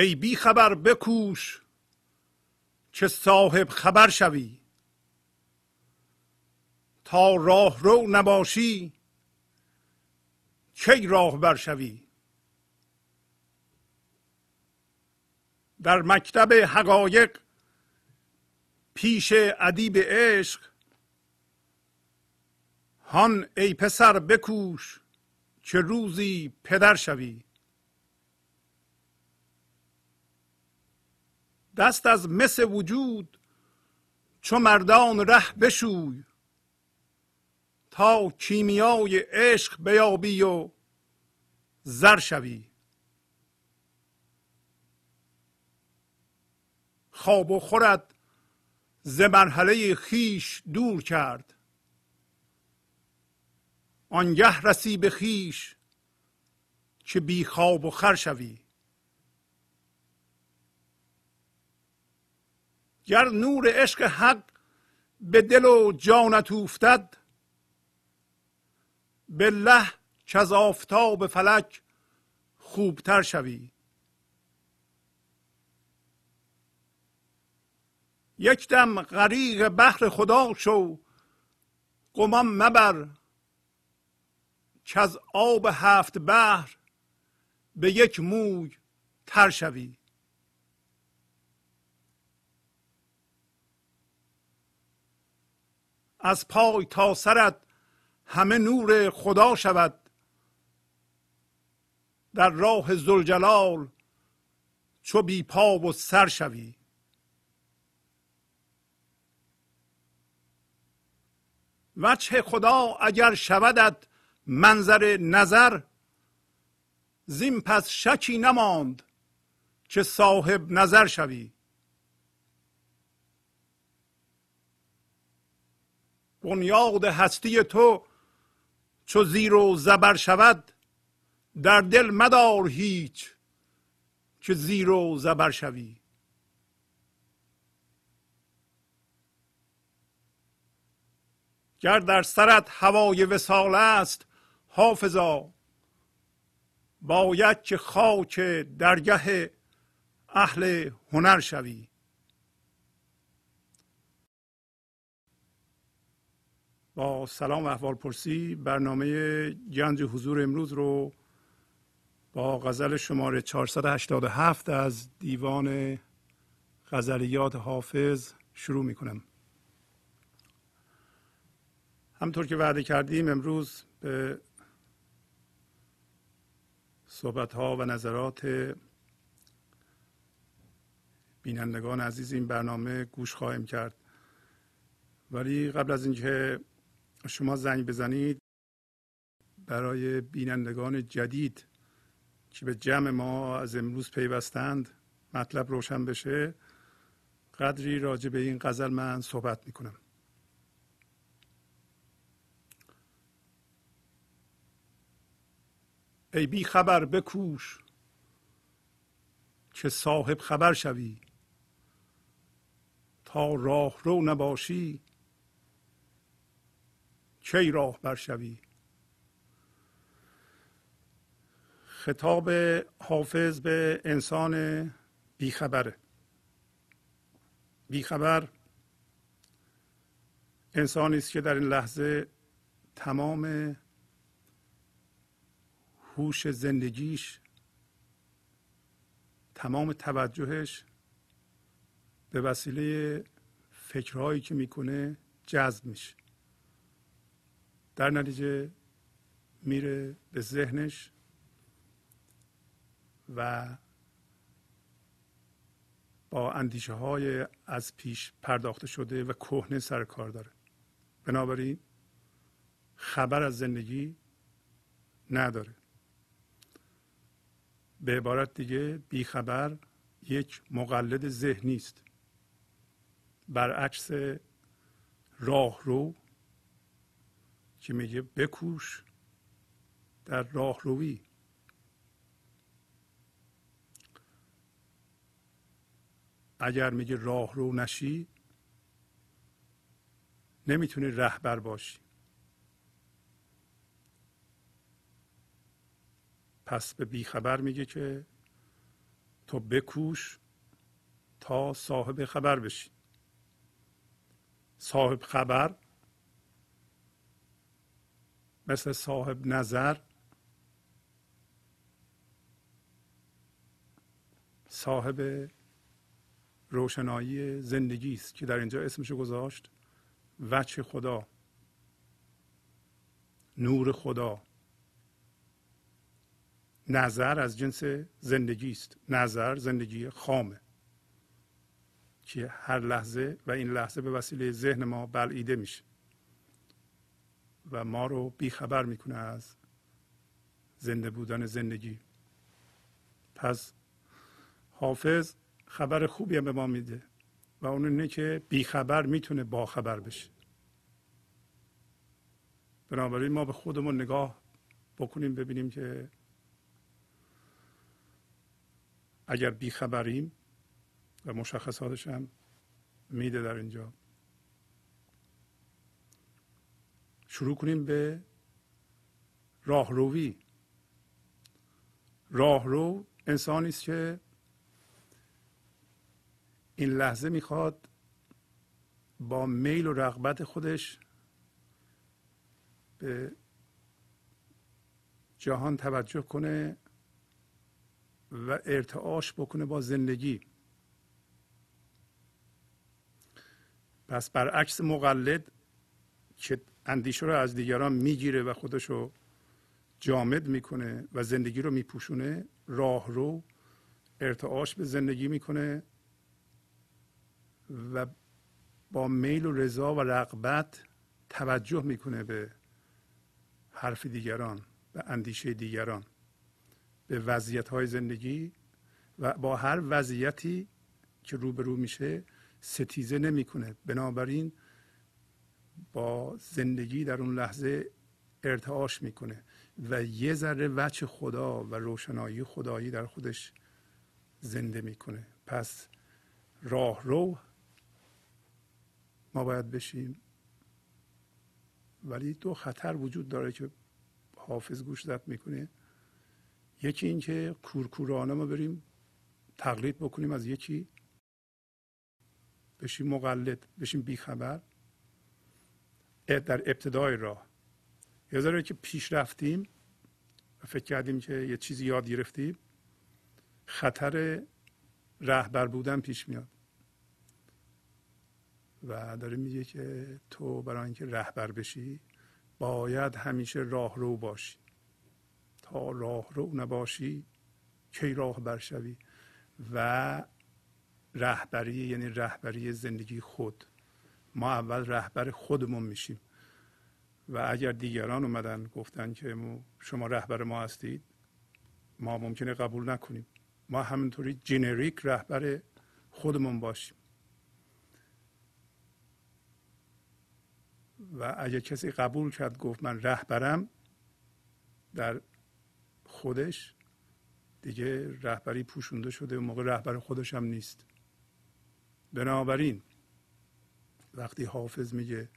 ای بی خبر بکوش که صاحب خبر شوی؟ راه رو نباشی کی راه بر شوی در مکتب حقایق پیش ادیب عشق هان ای پسر بکوش که روزی پدر شوی. دست از مس وجود چو مردان ره بشوی. تا کیمیای عشق بیابی و زر شوی. خواب و خورد ز مرحله خیش دور کرد. آنگه رسی به خیش که بی خواب و خر شوی. گر نور عشق حق به دل و جانت اوفتد بالله که آفتاب فلک خوبتر شوی. یک دم غریق بحر خدا شو گمان مبر. که از آب هفت بحر به یک موی تر شوی. از پای تا سرت همه نور خدا شود. در راه زلجلال چو بی پا و سر شوی. وجه خدا اگر شودت منظر نظر زین پس شکی نماند که صاحب نظر شوی. بنیاد هستی تو چو زیر و زبر شود در دل مدار هیچ که زیر و زبر شوی. گر در سرت هوای وسال است حافظا باید که خاک درگه اهل هنر شوی. با سلام و احوال پرسی برنامه گنج حضور امروز رو با غزل شماره 487 از دیوان غزلیات حافظ شروع می کنم همطور که وعده کردیم امروز به صحبت ها و نظرات بینندگان عزیز این برنامه گوش خواهیم کرد. ولی قبل از اینکه شما زنگ بزنید برای بینندگان جدید که به جمع ما از امروز پیوستند مطلب روشن بشه. قدری راجع به این غزل من صحبت می‌کنم. ای بی خبر بکوش که صاحب خبر شوی. تا راه رو نباشی کی راه برشوی خطاب حافظ به انسان بیخبره. بیخبر انسانی است که در این لحظه تمام هوش زندگیش تمام توجهش به وسیله فکرهایی که می‌کنه جذب میشه. در نتیجه میره به ذهنش و با اندیشه های از پیش پرداخته شده و کهنه سر کار داره. بنابراین خبر از زندگی نداره. به عبارت دیگه بیخبر یک مقلد ذهنی است. برعکس راهرو که میگه بکوش در راهروی. اگر میگه راهرو نشی نمی‌تونی رهبر باشی. پس به بیخبر میگه که تو بکوش تا صاحب خبر بشی. صاحب خبر مثل صاحب نظر صاحب روشنایی زندگی است که در اینجا اسمشو گذاشت وچه خدا نور خدا. نظر از جنس زندگی است. نظر زندگی خامه که هر لحظه و این لحظه به وسیله ذهن ما بلعیده میشه. و ما رو بیخبر می‌کنه از زنده بودن زندگی. پس حافظ خبر خوبی هم به ما میده و اون اینه که بیخبر می‌تونه باخبر بشه. بنابراین ما به خودمون نگاه بکنیم ببینیم که اگر بیخبریم و مشخصاتش هم میده در اینجا شروع کنیم به راهروی. راهرو انسانی است که این لحظه می‌خواد با میل و رغبت خودش به جهان توجه کنه و ارتعاش بکنه با زندگی. پس برعکس مقلد که اندیشه رو از دیگران می‌گیره و خودش رو جامد می‌کنه و زندگی رو میپوشونه راه رو ارتعاش به زندگی می‌کنه و با میل و رضا و رغبت توجه می‌کنه به حرف دیگران به اندیشه دیگران به وضعیت های زندگی و با هر وضعیتی که روبرو میشه ستیزه نمی‌کنه. بنابراین با زندگی در اون لحظه ارتعاش می‌کنه و یه ذره وچه خدا و روشنایی خدایی در خودش زنده می‌کنه. پس راه رو ما باید بشیم. ولی دو خطر وجود داره که حافظ گوش زد می‌کنه. یکی اینکه کورکورانه ما بریم تقلید بکنیم از یکی. بشیم مقلد بشیم بیخبر. در ابتدای راه. یه ذره که پیش رفتیم و فکر کردیم که یه چیزی یاد گرفتیم. خطر رهبر بودن پیش میاد. و داره میگه که تو برای اینکه رهبر بشی باید همیشه راهرو باشی. تا راهرو نباشی کی راه برشوی و رهبری یعنی رهبری زندگی خود. ما اول رهبر خودمون میشیم. و اگر دیگران اومدن گفتن که شما رهبر ما هستید ما ممکنه قبول نکنیم. ما همینطوری جنریک رهبر خودمون باشیم. و اگر کسی قبول کرد گفت من رهبرم در خودش دیگه رهبری پوشونده شده و موقع رهبر خودش هم نیست. بنابراین وقتی حافظ میگه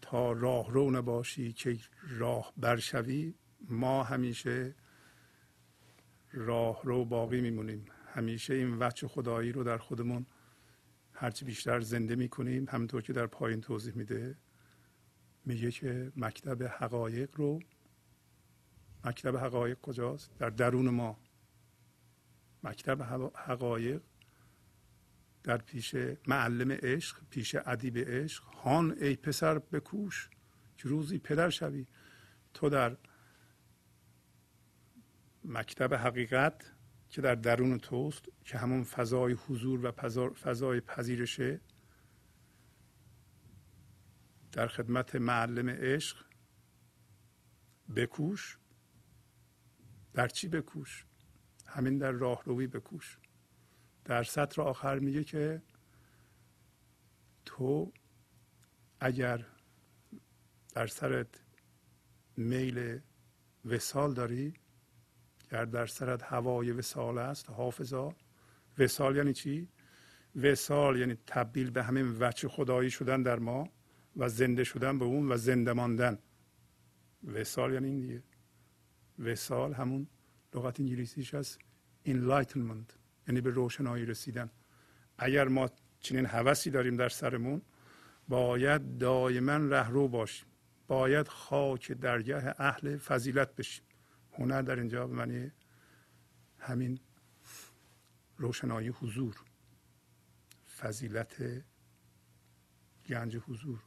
تا راه رو نباشی که راه برشوی ما همیشه راه رو باقی میمونیم. همیشه این وچه خدایی رو در خودمون هرچی بیشتر زنده می‌کنیم. همونطور که در پایین توضیح میده میگه که مکتب حقایق رو مکتب حقایق کجاست؟ در درون ما. مکتب حقایق در پیش معلم عشق پیش ادیب عشق هان ای پسر بکوش که روزی پدر شوی. تو در مکتب حقیقت که در درون توست که همون فضای حضور و فضای پذیرشه. در خدمت معلم عشق بکوش. در چی بکوش؟ همین در راهروی بکوش. در سطر آخر میگه که تو اگر در سرت میل وسال داری گر در سرت هوای وسال است حافظا. وسال یعنی چی؟ وسال یعنی تبدیل به همین وچه خدایی شدن در ما و زنده شدن به اون و زنده ماندن. وسال یعنی این دیگه. وسال همون لغت انگلیسیش از enlightenment. یعنی به روشنایی رسیدن. اگر ما چنین حوثی داریم در سرمون باید دائما رهرو باشیم. باید خاک درگاه اهل فضیلت بشیم. هنر در اینجا به معنی همین روشنایی حضور فضیلت گنج حضور.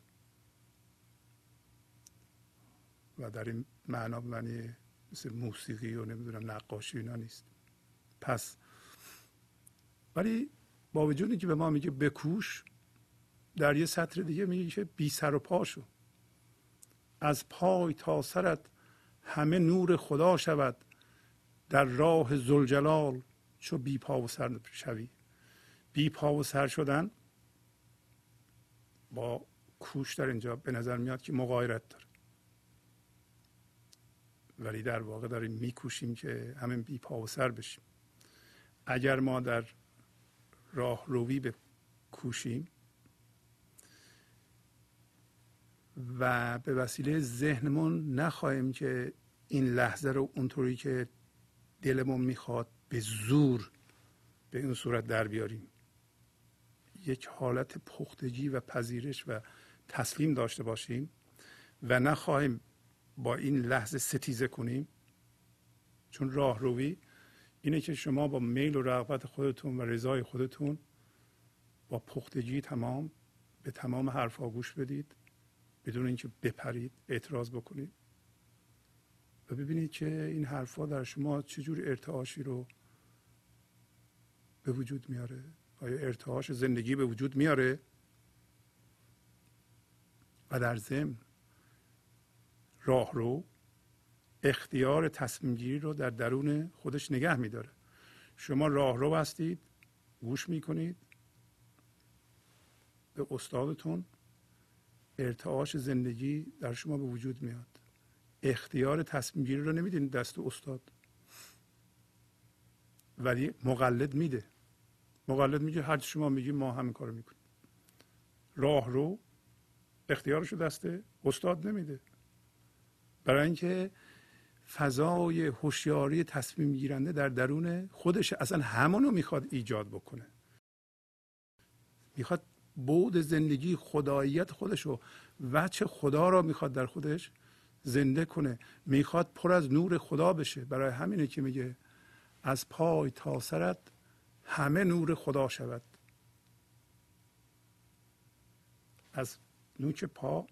و در این معنا معنی مثل موسیقی و نمی‌دونم نقاشی اینا نیست. پس ولی با وجودی که به ما میگه بکوش در یه سطر دیگه میگه که بی سر و پاشو از پای تا سرت همه نور خدا شود. در راه زلجلال چو بی پا و سر شوی. بی پا و سر شدن با کوش در اینجا به نظر میاد که مقایرت داره. ولی در واقع داریم میکوشیم که همین بی پا و سر بشیم. اگر ما در راه روی بکوشیم و به وسیله ذهنمون نخواهیم که این لحظه رو اونطوری که دلمون می‌خواد به زور به این صورت در بیاریم. یک حالت پختگی و پذیرش و تسلیم داشته باشیم و نخواهیم با این لحظه ستیزه کنیم. چون راه روی اینه که شما با میل و رغبت خودتون و رضای خودتون با پختگی تمام به تمام حرفها گوش بدید بدون اینکه بپرید اعتراض بکنید. و ببینید که این حرفها در شما چجور ارتعاشی رو به وجود میاره. آیا ارتعاش زندگی به وجود میاره؟ و در ضمن راهرو اختیار تصمیم گیری رو در درون خودش نگه میداره. شما راهرو هستید گوش می‌کنید. به استادتون ارتعاش زندگی در شما به وجود میاد. اختیار تصمیم گیری رو نمیدین دست استاد. ولی مقلد میده. مقلد میگه هر شما میگی ما همین کارو می‌کنیم. راه رو اختیارشو دست استاد نمیده. برای اینکه فضای هوشیاری تصمیم گیرنده در درون خودش اصلا همونو می‌خواد ایجاد بکنه. می‌خواد بود زندگی خداییت خودش و وچه خدا را می‌خواد در خودش زنده کنه. می‌خواد پر از نور خدا بشه. برای همینه که میگه از پای تا سرت همه نور خدا شود. از نوک پا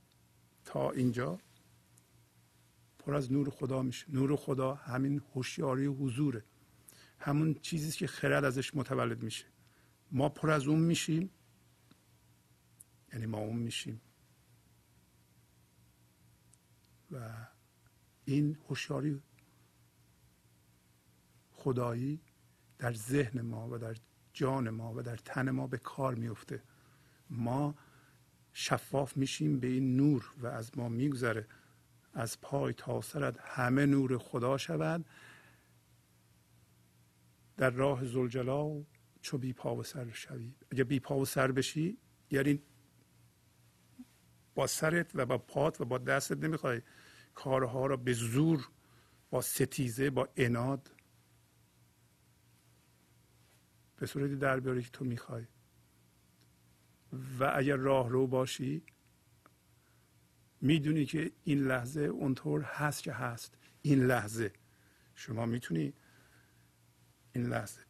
تا اینجا پر از نور خدا میشه. نور خدا همین هوشیاری حضوره. همون چیزی که خرد ازش متولد میشه. ما پر از اون میشیم. یعنی ما اون میشیم. و این هوشیاری خدایی در ذهن ما و در جان ما و در تن ما به کار میفته. ما شفاف میشیم به این نور و از ما میگذره. از پای تا سرت همه نور خدا شود. در راه زلجلا چو بی پا و سر شوی. اگه بی پا و سر بشی یعنی با سرت و با پات و با دستت نمی‌خوای کارها را به زور با ستیزه با اناد به صورتی در بیاری که تو می‌خوای. و اگر راه رو باشی می‌دونی که این لحظه اونطور هست که هست. این لحظه. شما می‌تونی این لحظه.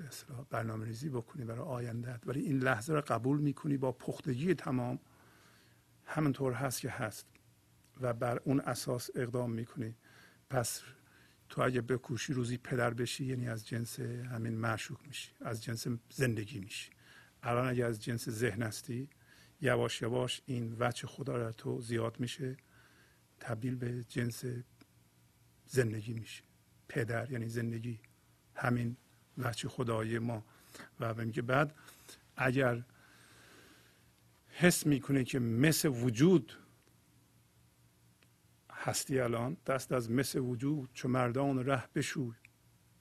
اصلاح برنامه ریزی بکنی برای آیندهت. ولی این لحظه رو قبول می‌کنی با پختگی تمام. همونطور هست که هست. و بر اون اساس اقدام می‌کنی. پس تو اگه بکوشی روزی پدر بشی یعنی از جنس همین معشوق میشی. از جنس زندگی میشی. الان اگه از جنس ذهن هستی یواش یواش این وچه خدا در تو زیاد میشه تبدیل به جنس زندگی میشه. پدر یعنی زندگی. همین وچه خدایی ما. و میگه بعد اگر حس می‌کنه که مثل وجود هستی الان دست از مثل وجود چو مردان ره بشوی.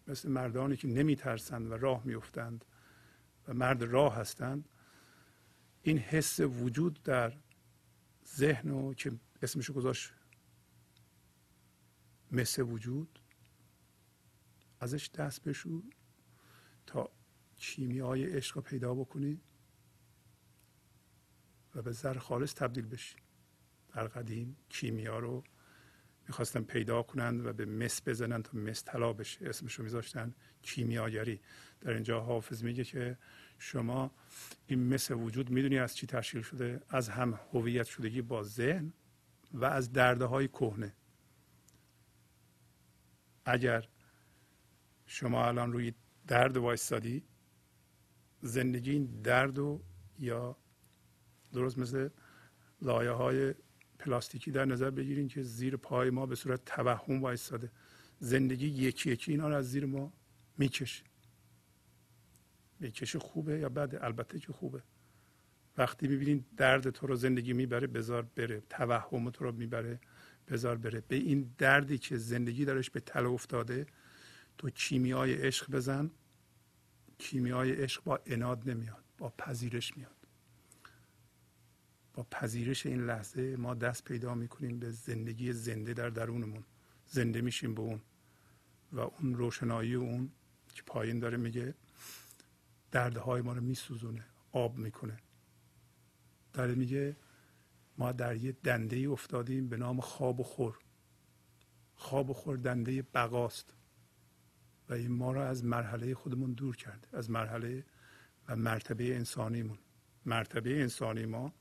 مثل مردانی که نمیترسند و راه میفتند و مرد راه هستند. این حس وجود در ذهن و که اسمشو گذاشت مثل وجود ازش دست بشو تا کیمیای عشق رو پیدا بکنی و به زر خالص تبدیل بشی. در قدیم کیمیا رو می‌خواستن پیدا کنند و به مس بزنن تا مس طلا بشه اسمش رو میذاشتن کیمیاگری. در اینجا حافظ میگه که شما این مس وجود می‌دونی از چی تشکیل شده؟ از هم هویت شدگی با ذهن و از درده های کهنه. اگر شما الان روی درد وایستادی زندگی این درد و یا درست مثل لایه های پلاستیکی در نظر بگیریم که زیر پای ما به صورت توهم وایستاده. زندگی یکی یکی اینا رو از زیر ما می‌کشه. می‌کشه خوبه یا بده؟ البته که خوبه. وقتی می‌بینین درد تو رو زندگی می‌بره بذار بره. توهم تو رو می‌بره بذار بره. به این دردی که زندگی درش به تله افتاده تو کیمیای عشق بزن. کیمیای عشق با اناد نمیاد با پذیرش میاد. با پذیرش این لحظه ما دست پیدا می‌کنیم به زندگی زنده در درونمون. زنده میشیم به اون و اون روشنایی اون که پایین داره میگه دردهای ما رو میسوزونه آب می‌کنه. داره میگه ما در یه دنده ای افتادیم به نام خواب و خور. خواب و خور دنده بقاست و این ما را از مرحله خودمون دور کرده از مرحله و مرتبه انسانیمون. مرتبه انسانی ما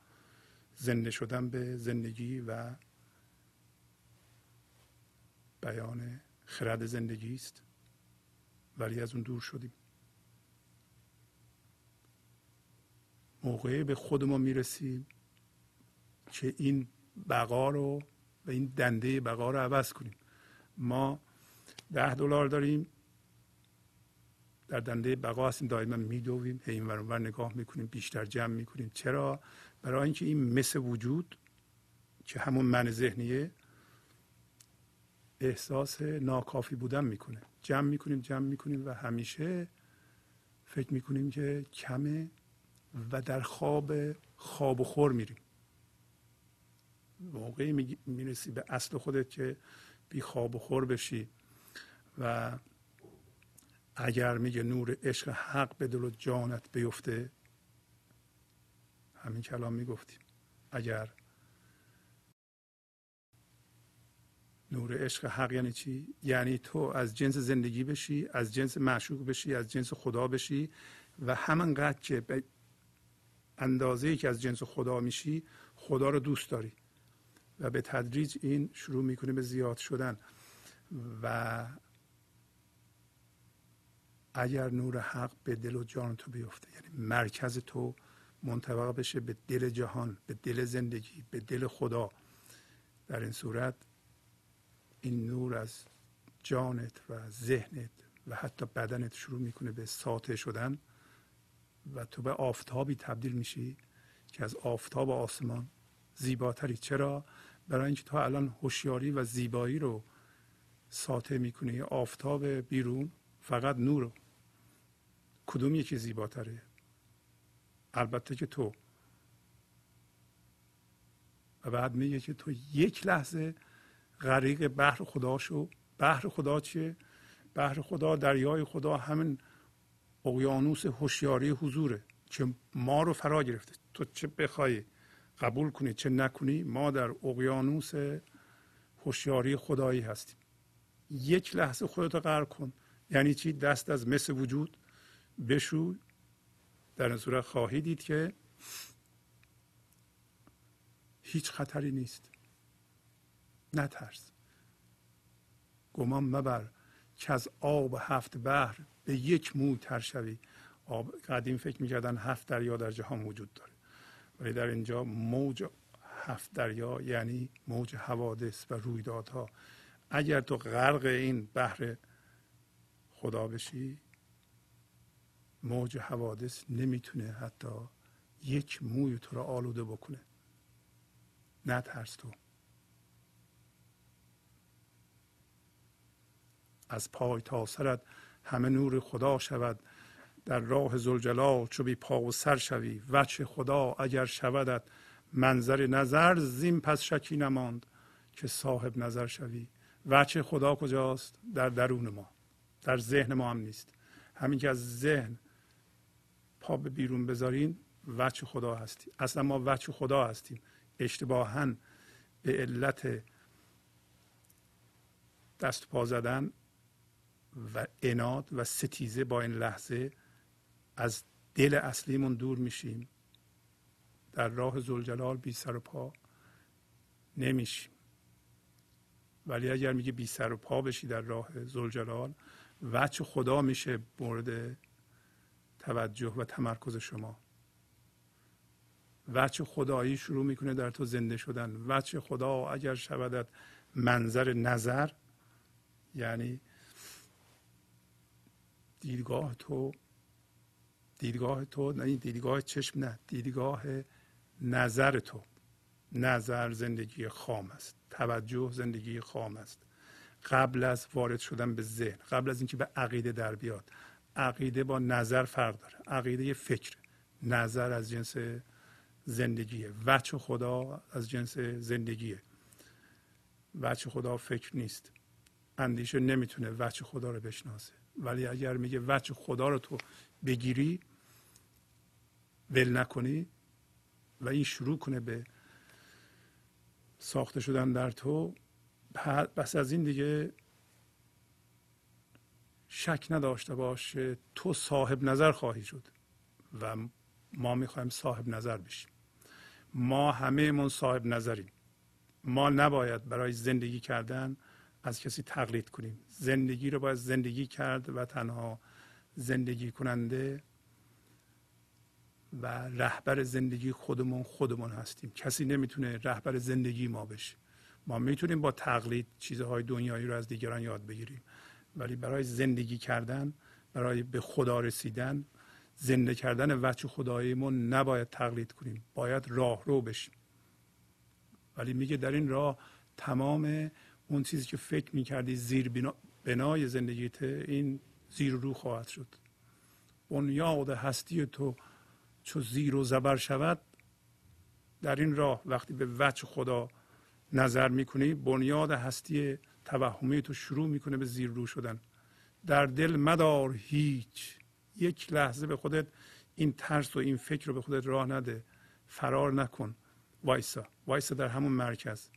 زنده شدن به زندگی و بیان خرد زندگی است. ولی از اون دور شدیم. موقعی به خودمون می‌رسیم که این بقا رو و این دنده بقا رو عوض کنیم. ما ده دلار داریم در دنده بقا هستیم دائما میدویم این ور نگاه می‌کنیم بیشتر جمع می‌کنیم. چرا؟ برای اینکه این مثل وجود که همون من ذهنیه احساس ناکافی بودن می‌کنه. جمع می‌کنیم جمع می‌کنیم و همیشه فکر می‌کنیم که کمه و در خواب خواب و خور میریم. موقعی می‌رسی به اصل خودت که بی خواب و خور بشی و اگر میگه نور عشق حق به دل و جانت بیفته همین کلام می‌گفتیم. اگر نور عشق حق یعنی چی؟ یعنی تو از جنس زندگی بشی از جنس معشوق بشی از جنس خدا بشی و همانقدر که به اندازه ای که از جنس خدا میشی خدا رو دوست داری و به تدریج این شروع می‌کنه به زیاد شدن. و اگر نور حق به دل و جان تو بیفته یعنی مرکز تو منطبق بشه به دل جهان به دل زندگی به دل خدا. در این صورت این نور از جانت و ذهنت و حتی بدنت شروع می‌کنه به ساطع شدن و تو به آفتابی تبدیل میشی که از آفتاب آسمان زیباتری. چرا؟ برای اینکه تو الان هوشیاری و زیبایی رو ساطع می‌کنی. آفتاب بیرون فقط نور کدوم یکی زیباتره؟ البته که تو. و بعد میگه که تو یک لحظه غریق بحر خدا شو. بحر خدا چیه؟ بحر خدا دریای خدا همین اقیانوس هوشیاری حضوره که ما رو فرا گرفته. تو چه بخوای قبول کنی چه نکنی ما در اقیانوس هوشیاری خدایی هستیم. یک لحظه خودتو غرق کن. یعنی چی؟ دست از مثل وجود بشو در این صورت خواهی دید که هیچ خطری نیست. نترس. گمان مبر که از آب هفت بحر به یک موی تر شوی. آب قدیم فکر می‌کردن هفت دریا در جهان وجود داره. ولی در اینجا موج هفت دریا یعنی موج حوادث و رویدادها. اگر تو غرق این بحر خدا بشی موج حوادث نمی‌تونه حتی یک موی تو را آلوده بکنه. نترس تو. از پای تا سرت همه نور خدا شود. در راه زلجلال چو بی پا و سر شوی. وچه خدا اگر شودت منظر نظر زین پس شکی نماند که صاحب نظر شوی. وچه خدا کجاست؟ در درون ما. در ذهن ما هم نیست. همین که از ذهن پا به بیرون بذارین وچه خدا هستیم اصلا ما وچه خدا هستیم. اشتباها به علت دست پا زدن و اناد و ستیزه با این لحظه از دل اصلیمون دور میشیم. در راه زلجلال بی سر و پا نمیشیم. ولی اگر میگه بی سر و پا بشی در راه زلجلال وچه خدا میشه مورد توجه و تمرکز شما. وچه خدایی شروع می‌کنه در تو زنده شدن. وچه خدا اگر شودت منظر نظر یعنی دیدگاه تو دیدگاه تو نه دیدگاه چشم نه دیدگاه نظر تو. نظر زندگی خام است. توجه زندگی خام است. قبل از وارد شدن به ذهن قبل از اینکه به عقیده در بیاد عقیده با نظر فرق داره. عقیده فکر. نظر از جنس زندگیه. وچه خدا از جنس زندگیه. وچه خدا فکر نیست. اندیشه نمی‌تونه وچه خدا رو بشناسه. ولی اگر میگه وچه خدا رو تو بگیری ول نکنی و این شروع کنه به ساخته شدن در تو بس از این دیگه شک نداشته باشه تو صاحب نظر خواهی شد و ما می‌خوایم صاحب نظر بشیم. ما همه من صاحب نظریم. ما نباید برای زندگی کردن از کسی تقلید کنیم. زندگی رو باید زندگی کرد و تنها زندگی کننده و رهبر زندگی خودمون خودمون هستیم. کسی نمی‌تونه رهبر زندگی ما بشه. ما می‌تونیم با تقلید چیزهای دنیایی رو از دیگران یاد بگیریم. ولی برای زندگی کردن برای به خدا رسیدن زنده کردن وچه خداییمون نباید تقلید کنیم. باید راه رو بشیم. ولی میگه در این راه تمام اون چیزی که فکر می‌کردی زیر بنای زندگیت این زیر رو خواهد شد. بنیاد هستی تو چو زیر و زبر شود در این راه وقتی به وجه خدا نظر می‌کنی بنیاد هستی توهمی تو شروع می‌کنه به زیر رو شدن. در دل مدار هیچ. یک لحظه به خودت این ترس و این فکر رو به خودت راه نده. فرار نکن. وایسا. وایسا در همون مرکز.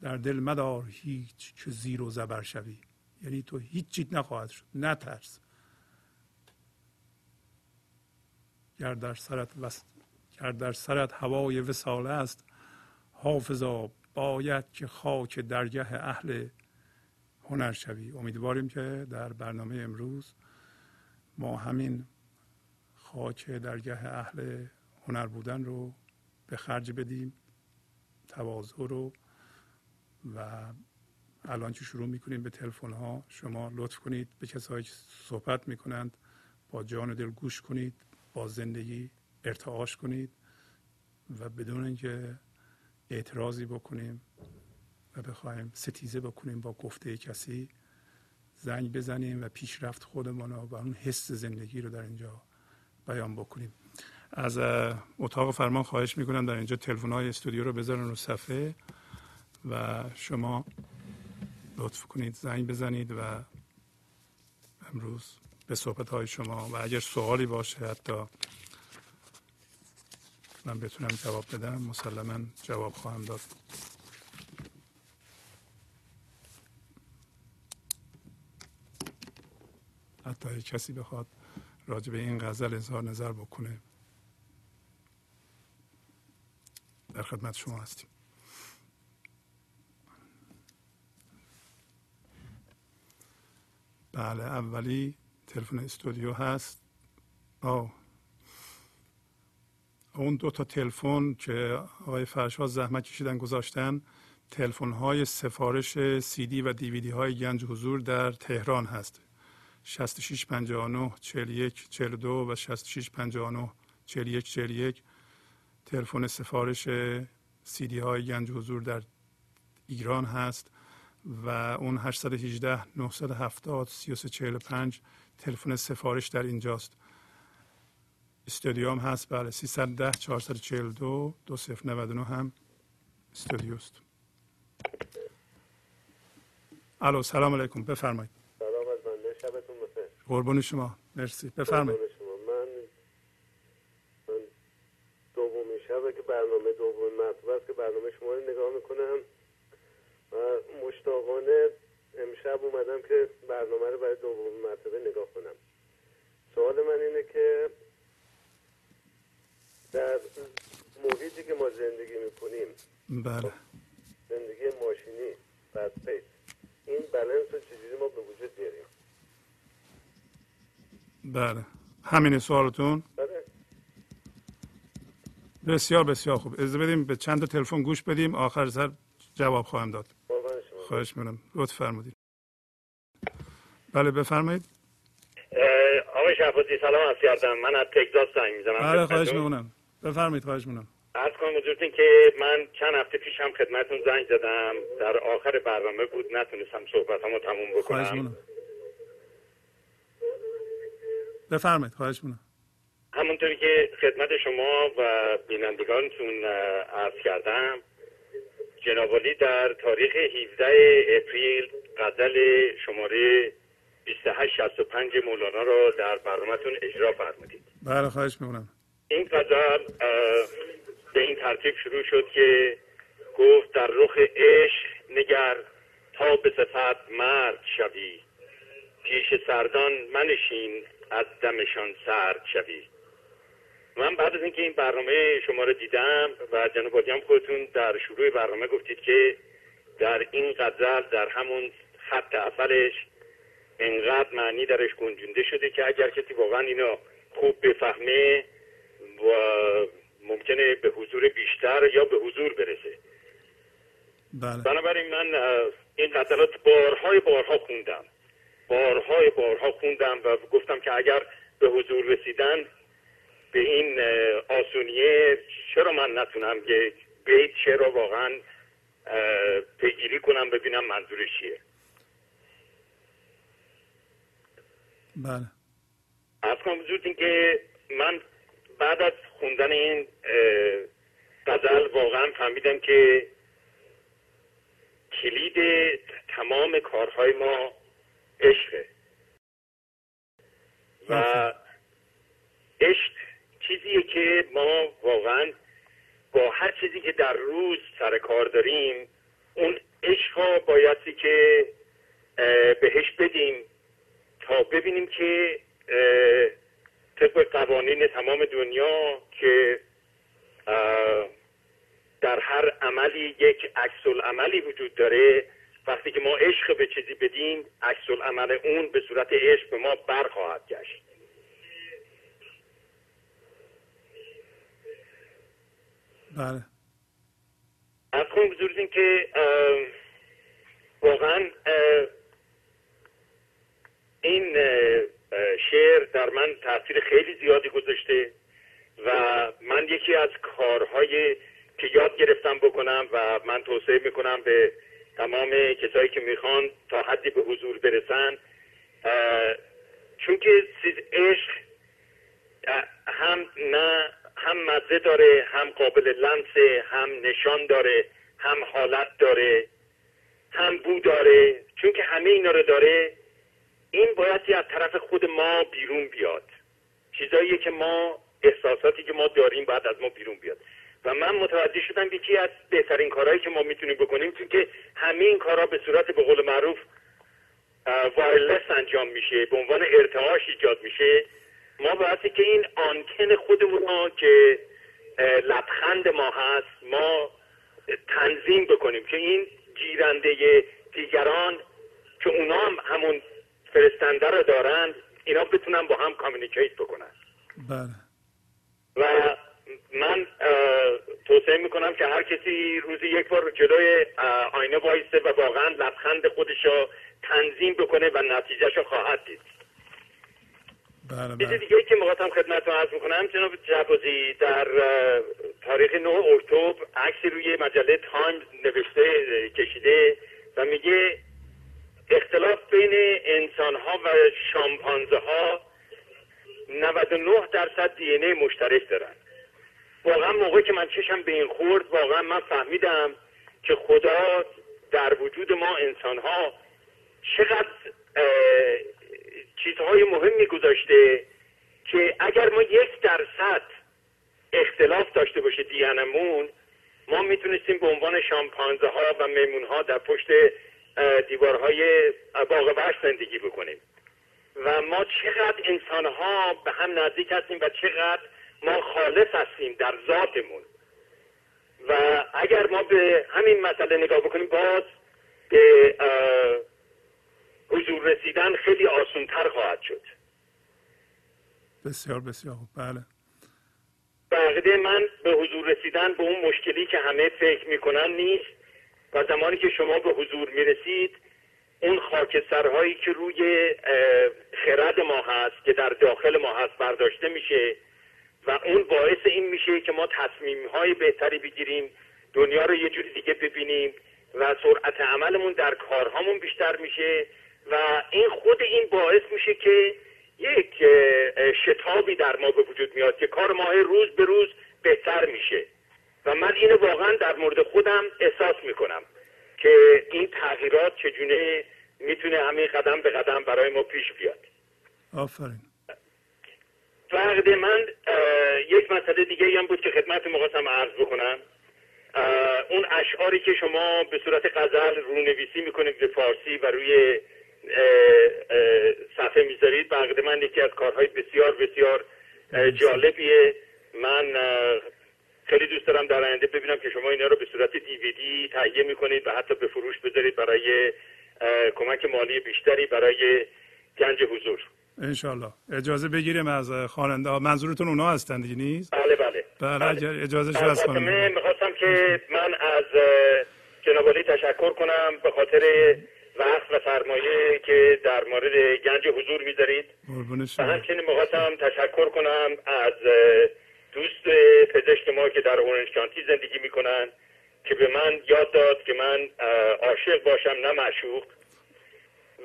در دل مدار هیچ که زیر و زبر شوی. یعنی تو هیچ چیت نخواهد شد. نترس گر در سرت وست گر در سرت هوای وساله است حافظا باید که خاک درگه اهل هنر شوی. امیدواریم که در برنامه امروز ما همین خاک درگه اهل هنر بودن رو به خرج بدیم تواضع رو و الان که شروع می‌کنیم به تلفن ها شما لطف کنید به کسایی که صحبت می‌کنند با جان و دل گوش کنید با زندگی ارتعاش کنید و بدون اینکه اعتراضی بکنیم و بخوایم ستیزه بکنیم با گفته کسی زنگ بزنیم و پیشرفت خودمان و اون حس زندگی رو در اینجا بیان بکنیم. از اتاق فرمان خواهش می‌کنم در اینجا تلفن های استودیو رو بذارن رو صفحه و شما لطف کنید زنگ بزنید و امروز به صحبت های شما و اگر سوالی باشه حتی من بتونم جواب بدم. مسلما جواب خواهم داد. حتی کسی بخواد راجع به این غزل اظهار نظر بکنه در خدمت شما هستیم. بله اولی تلفن استودیو هست. آه. اون دو تا تلفن که آقای فرشاد زحمت کشیدن گذاشتن تلفن های سفارش سی دی و دیویدی های گنج حضور در تهران هست. 6659 41 42 و 6659 41 41 تلفن سفارش سیدی های گنج حضور در ایران هست و اون 818 970 3345 تلفن سفارش در اینجاست. استودیوم هست بله 310 442 2099 هم استودیوست الو سلام علیکم بفرمایید. سلام از بنده شبتون بخیر. قربون شما مرسی بفرمایید. شما. من من دومین شبه که برنامه دومین مرتبه است که برنامه شما رو نگاه می‌کنم. و مشتاقانه امشب اومدم که برنامه رو برای دومین مرتبه نگاه کنم. سوال من اینه که در محیطی که ما زندگی می‌کنیم. بله. زندگی ماشینی فست پیس این بلنس رو چجوری ما به وجود بیاریم؟ بله. همین سوالتون؟ بله. بسیار بسیار خوب. اجازه بدیم به چند تا تلفن گوش بدیم آخر سر جواب خواهم داد. خواهش می‌کنم. لطف فرمودید. بله بفرمایید. آقای شهبازی سلام کردم. من از تگزاس زنگ می‌زنم. بله خواهش می‌کنم. بفرمایید خواهش می‌کنم. عرض کنم حضورتون که من چند هفته پیش هم خدمتون زنگ زدم. در آخر برنامه بود نتونستم صحبتامو تموم خواهش بکنم می‌کنم. بفرمایید خواهش می‌کنم. همونطوری که خدمت شما و بینندگانتون عرض کردم جنابالی در تاریخ 17 اپریل غزل شماره 2865 مولانا را در برنامهتون اجرا فرمودید. بله خواهش می‌کنم. این اه، به این ترتیب شروع شد که گفت در رخ عشق نگر تا به صفت مرد شوی. پیش سردان منشین از دمشان سرد شوی. من بعد از اینکه این برنامه شما رو دیدم و جناب هم خودتون در شروع برنامه گفتید که در این غزل در همون خط اولش انقدر معنی درش گنجونده شده که اگر کسی واقعا اینو خوب بفهمه و ممکنه به حضور بیشتر یا به حضور برسه. بله. بنابراین من این غزلات بارهای بارها خوندم. بارهای بارها خوندم و گفتم که اگر به حضور رسیدن به این آسونیه چرا من نتونم یک بیت چرا واقعا پیگیری کنم ببینم منظورش چیه. بله. از کنم وجود که من بعد از خوندن این غزل واقعا فهمیدم که کلید تمام کارهای ما عشقه. و عشق چیزیه که ما واقعا با هر چیزی که در روز سر کار داریم اون عشق ها بایستی که بهش بدیم تا ببینیم که طبق قوانین تمام دنیا که در هر عملی یک عکس عملی وجود داره وقتی که ما عشق به چیزی بدیم عکس عمل اون به صورت عشق به ما برخواهد گشت. بله. از کنم که واقعا این شعر در من تاثیر خیلی زیادی گذاشته و من یکی از کارهای که یاد گرفتم بکنم و من توصیه می‌کنم به تمام کسایی که می‌خوان تا حدی به حضور برسن چون که چیز عشق هم نه هم مزه داره هم قابل لمسه هم نشان داره هم حالت داره هم بو داره چون که همه اینا رو داره. این بایدی از طرف خود ما بیرون بیاد. چیزاییه که ما احساساتی که ما داریم باید از ما بیرون بیاد. و من متوجه شدم یکی از بهترین کارهایی که ما می‌تونیم بکنیم چون که همه این کارها به صورت به قول معروف وایرلس انجام میشه به عنوان ارتعاش ایجاد میشه. ما باید که این آنتن خودمون ها که لبخند ما هست ما تنظیم بکنیم. که این گیرنده دیگران که اونا هم همون فرستنده رو دارن اینا بتونن با هم کامیونیکیت بکنن. بله. و من توصیه می‌کنم که هر کسی روزی یک بار جلوی آینه وایسته و واقعا لبخند خودش رو تنظیم بکنه و نتیجهش رو خواهد دید. بله بله. دیگه که می‌خواستم خدمتتون عرض می‌کنم جناب جبازی در تاریخ 9 اکتبر عکسی روی مجله تایمز نوشته کشیده و میگه اختلاف بین انسان ها و شامپانزه ها 99 درصد دی ان مشترک دارن. واقعا موقعی که من چشم به این خورد واقعا من فهمیدم که خدا در وجود ما انسان ها چقدر چیزهای مهمی گذاشته که اگر ما یک درصد اختلاف داشته باشه دیانمون ما می‌تونستیم به عنوان شامپانزه ها و میمون ها در پشت دیوارهای باغ وحش زندگی بکنیم. و ما چقدر انسان ها به هم نزدیک هستیم و چقدر ما خالص هستیم در ذاتمون. و اگر ما به همین مسئله نگاه بکنیم باز به حضور رسیدن خیلی آسونتر خواهد شد. بسیار بسیار خوب. بله. بقیده من به حضور رسیدن به اون مشکلی که همه فکر می‌کنن نیست. و زمانی که شما به حضور می‌رسید اون خاکسترهایی که روی خرد ما هست که در داخل ما هست برداشته میشه و اون باعث این میشه که ما تصمیم های بهتری بگیریم دنیا رو یه جوری دیگه ببینیم و سرعت عملمون در کارهامون بیشتر میشه و این خود این باعث میشه که یک شتابی در ما به وجود میاد که کار ما روز به روز بهتر میشه. و من اینو واقعا در مورد خودم احساس می‌کنم که این تغییرات چجونه می‌تونه همین قدم به قدم برای ما پیش بیاد. آفرین. فقد من یک مسئله دیگه هم بود که خدمت مقاسم عرض بکنم. اون اشعاری که شما به صورت غزل رونویسی می‌کنید به فارسی و روی صفحه می‌ذارید بقید من یکی از کارهای بسیار بسیار جالبیه. من خیلی دوست دارم در آینده ببینم که شما اینا رو به صورت دیویدی تهیه می‌کنید و حتی به فروش بذارید برای کمک مالی بیشتری برای گنج حضور. انشالله اجازه بگیریم از خواننده ها. منظورتون اونا هستن دیگه نیست؟ بله بله. بله اگر اجازه هست خاتمه خانم می‌خواستم که من از جناب تشکر کنم به خاطر وقت و سرمایه که در مورد گنج حضور می‌ذارید. و همچنین می‌خواستم تشکر کنم از دوست پزشک ما که در اورنج کانتی زندگی می‌کنن که به من یاد داد که من عاشق باشم نه معشوق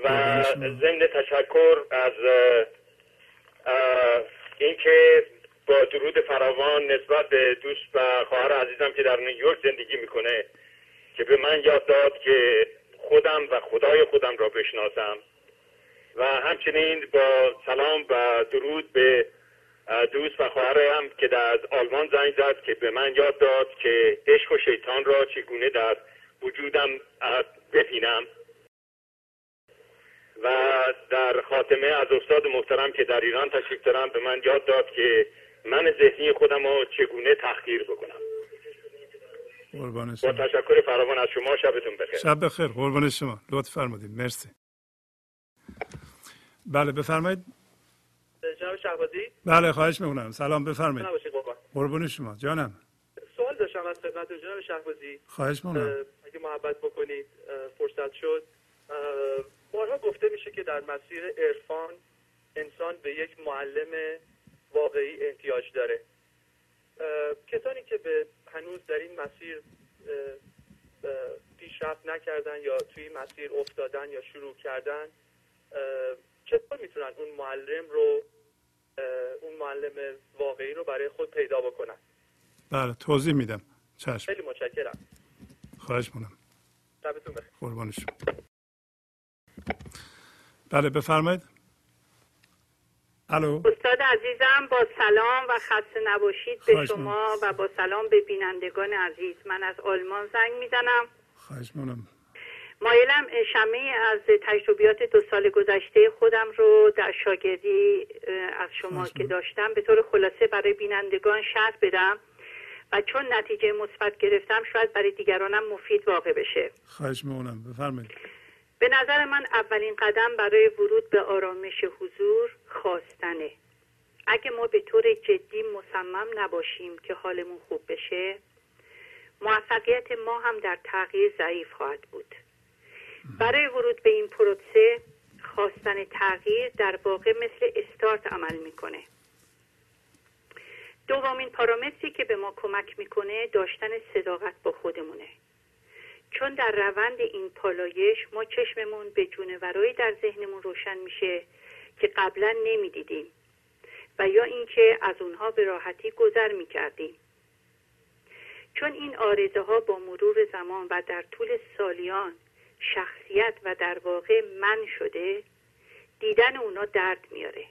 و. ضمن تشکر از اینکه با درود فراوان نسبت به دوست و خواهر عزیزم که در نیویورک زندگی می‌کنه که به من یاد داد که خودم و خدای خودم را بشناسم و همچنین با سلام و درود به دوست و خواهرم که در از آلمان زنگ زد که به من یاد داد که عشق و شیطان را چگونه در وجودم ببینم و در خاتمه از استاد محترم که در ایران تشریف دارم به من یاد داد که من ذهنی خودم رو چگونه تحقیر بکنم. قربان با شما. تشکر فراوان از شما شبتون بخیر. شب بخیر قربان شما. لطف فرمودید. مرسی. بله بفرمایید. جناب شهبازی؟ بله خواهش می‌کنم. سلام بفرمایید. قربون شما. جانم. سوال داشتم از خدمت جناب شهبازی. خواهش می‌کنم. اگه محبت بکنید فرصت شد. بارها گفته میشه که در مسیر عرفان انسان به یک معلم واقعی احتیاج داره. کسانی که به هنوز در این مسیر پیشرفت نکردن یا توی مسیر افتادن یا شروع کردن چطور می‌تونن اون معلم رو اون معلم واقعی رو برای خود پیدا بکنن؟ بله توضیح میدم. چشم. خیلی متشکرم. خواهش می‌کنم. شبتون بخیر. قربان شما. بله بفرمایید. الو. استاد عزیزم با سلام و خسته نباشید به شما و با سلام به بینندگان عزیز. من از آلمان زنگ می‌زنم. خواهش می‌کنم. مایلم شمه از تجربیات دو سال گذشته خودم رو در شاگردی از شما خواهش که. داشتم به طور خلاصه برای بینندگان شرح بدم و چون نتیجه مثبت گرفتم شاید برای دیگرانم مفید واقع بشه. خواهش می‌کنم. بفرمایید. به نظر من اولین قدم برای ورود به آرامش حضور خواستنه. اگه ما به طور جدی مصمم نباشیم که حالمون خوب بشه موفقیت ما هم در تغییر ضعیف خواهد بود. برای ورود به این پروسه خواستن تغییر در واقع مثل استارت عمل می‌کنه. دومین پارامتری که به ما کمک می‌کنه داشتن صداقت با خودمونه. چون در روند این پالایش ما چشممون به جونورایی در ذهنمون روشن میشه که قبلا نمی‌دیدیم و یا اینکه از اونها به راحتی گذر می‌کردیم. چون این آرزه ها با مرور زمان و در طول سالیان شخصیت و در واقع من شده دیدن اونا درد میاره.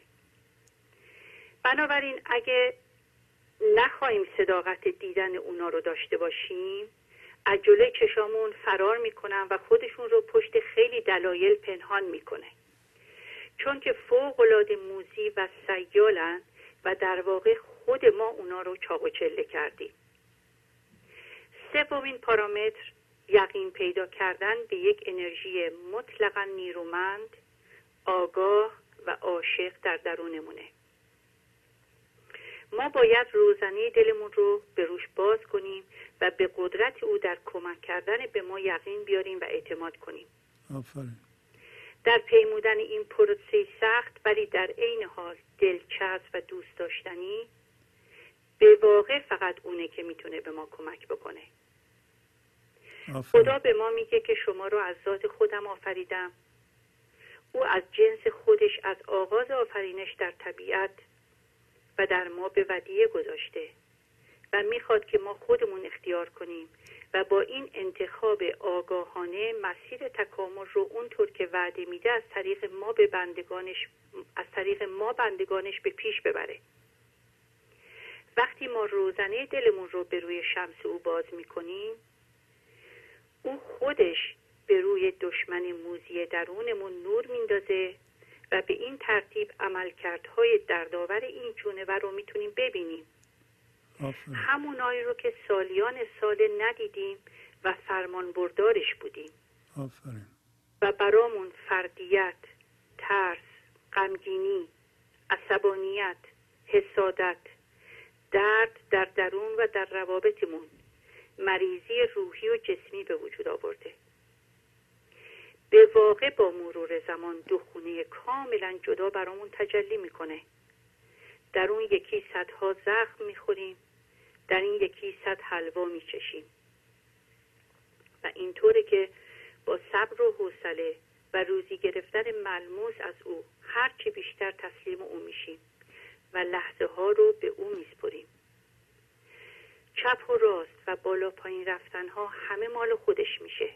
بنابراین اگه نخواهیم صداقت دیدن اونا رو داشته باشیم از جلوی چشامون فرار می‌کنن و خودشون رو پشت خیلی دلایل پنهان می‌کنه. چون که فوق العاده موزی و سیالن و در واقع خود ما اونا رو چاق و چله کردیم. سومین پارامتر یقین پیدا کردن به یک انرژی مطلقا نیرومند آگاه و عاشق در درونمونه. ما باید روزنه دلمون رو به روش باز کنیم و به قدرت او در کمک کردن به ما یقین بیاریم و اعتماد کنیم. آفرین. در پیمودن این پروسه سخت ولی در عین حال دلچسب و دوست داشتنی به واقع فقط اونه که می‌تونه به ما کمک بکنه. خدا به ما میگه که شما رو از ذات خودم آفریدم. او از جنس خودش از آغاز آفرینش در طبیعت و در ما به ودیه گذاشته و می‌خواد که ما خودمون اختیار کنیم و با این انتخاب آگاهانه مسیر تکامل رو اونطور که وعده میده از طریق ما به بندگانش از طریق ما بندگانش به پیش ببره. وقتی ما روزنه دلمون رو به روی شمس او باز می‌کنیم او خودش به روی دشمن موزی درونمون نور میندازه و به این ترتیب عملکردهای دردآور این جونور رو می‌تونیم ببینیم. همونایی رو که سالیان سال ندیدیم و فرمان بردارش بودیم. آفرین. و برامون فردیت ترس غمگینی عصبانیت حسادت درد در درون و در روابطمون مریضی روحی و جسمی به وجود آورده. به واقع با مرور زمان دو خونه کاملا جدا برامون تجلی می‌کنه. در اون یکی صدها زخم می‌خوریم در این یکی صد حلوا میچشیم. و اینطوره که با صبر و حوصله و روزی گرفتن ملموس از او هرچی بیشتر تسلیم او میشیم و لحظه ها رو به او میسپریم. چپ و راست و بالا پایین رفتن ها همه مال خودش میشه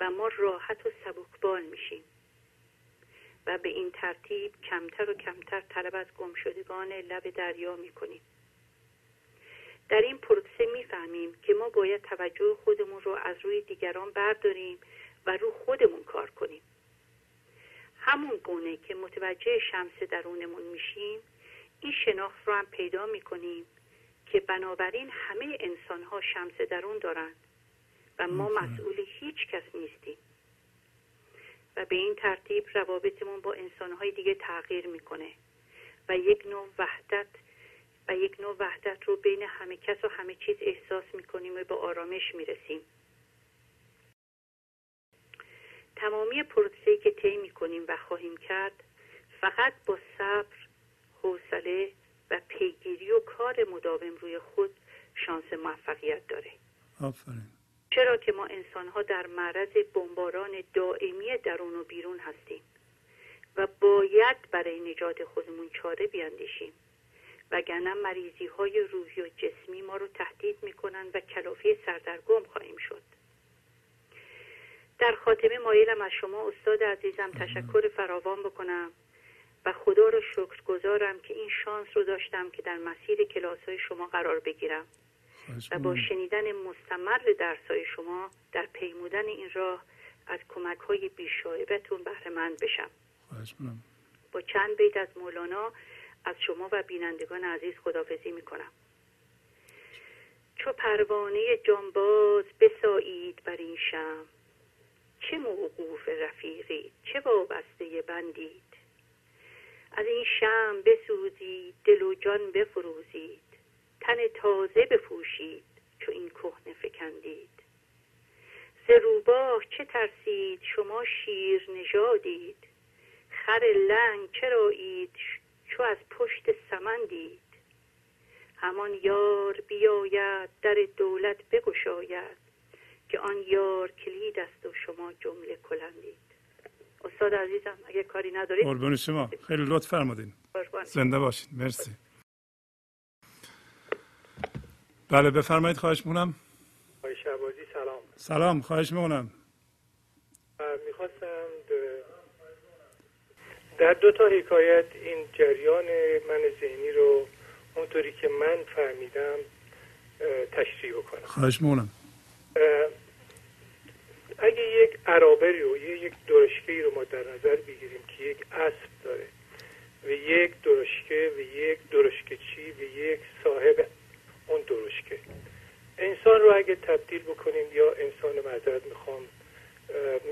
و ما راحت و سبکبال میشیم. و به این ترتیب کمتر و کمتر طلب از گمشدگان لب دریا می‌کنیم. در این پروسه می‌فهمیم که ما باید توجه خودمون رو از روی دیگران برداریم و رو خودمون کار کنیم. همون گونه که متوجه شمس درونمون میشیم این شناخت رو هم پیدا می‌کنیم که بنابراین همه انسان ها شمس درون دارند و ما مسئول هیچ کس نیستیم. و به این ترتیب روابطمون با انسانهای دیگه تغییر می‌کنه و یک نوع وحدت و یک نوع وحدت رو بین همه کس و همه چیز احساس می‌کنیم و به آرامش می‌رسیم. تمامی پروسه‌ای که طی می‌کنیم و خواهیم کرد فقط با صبر حوصله و پیگیری و کار مداوم روی خود شانس موفقیت داره. آفرین. چرا که ما انسان ها در معرض بمباران دائمی درون و بیرون هستیم و باید برای نجات خودمون چاره بیاندیشیم. وگرنه مریضی های روحی و جسمی ما رو تهدید می‌کنن و کلافی سردرگم خواهیم شد. در خاتمه مایلم از شما استاد عزیزم تشکر فراوان بکنم. و خدا رو شکر گذارم که این شانس رو داشتم که در مسیر کلاس های شما قرار بگیرم. و با شنیدن مستمر درس های شما در پیمودن این راه از کمک های بیشایبتون بهره مند بشم با چند بیت از مولانا از شما و بینندگان عزیز خدافزی می‌کنم. چو پروانه جانباز بسایید بر این شم چه موقوف رفیقید چه وابسته بندید از این شم بسوزید دل و جان بفروزید. تن تازه بپوشید چو این کهنه فکندید. ز چه ترسید؟ شما شیر نژادید. خر لنگ چرایید چو از پشت سمن دید همان یار بیاید در دولت بگشاید که آن یار کلید است و شما جمله کلندید. استاد عزیزم اگه کاری ندارید. قربان شما. خیلی لطف فرمودین. زنده باشید مرسی. بله بفرمایید خواهش مونم شعبازی سلام. سلام خواهش می‌کنم. می‌خواستم در دو تا حکایت این جریان من ذهنی رو اونطوری که من فهمیدم تشریح بکنم. خواهش می‌کنم. اگه یک عرابری رو یک درشکه رو ما در نظر بگیریم که یک اسب داره و یک درشکه و یک درشکه چی و یک صاحب اون درشکه. انسان رو اگه تبدیل بکنیم یا انسان معذرت می‌خوام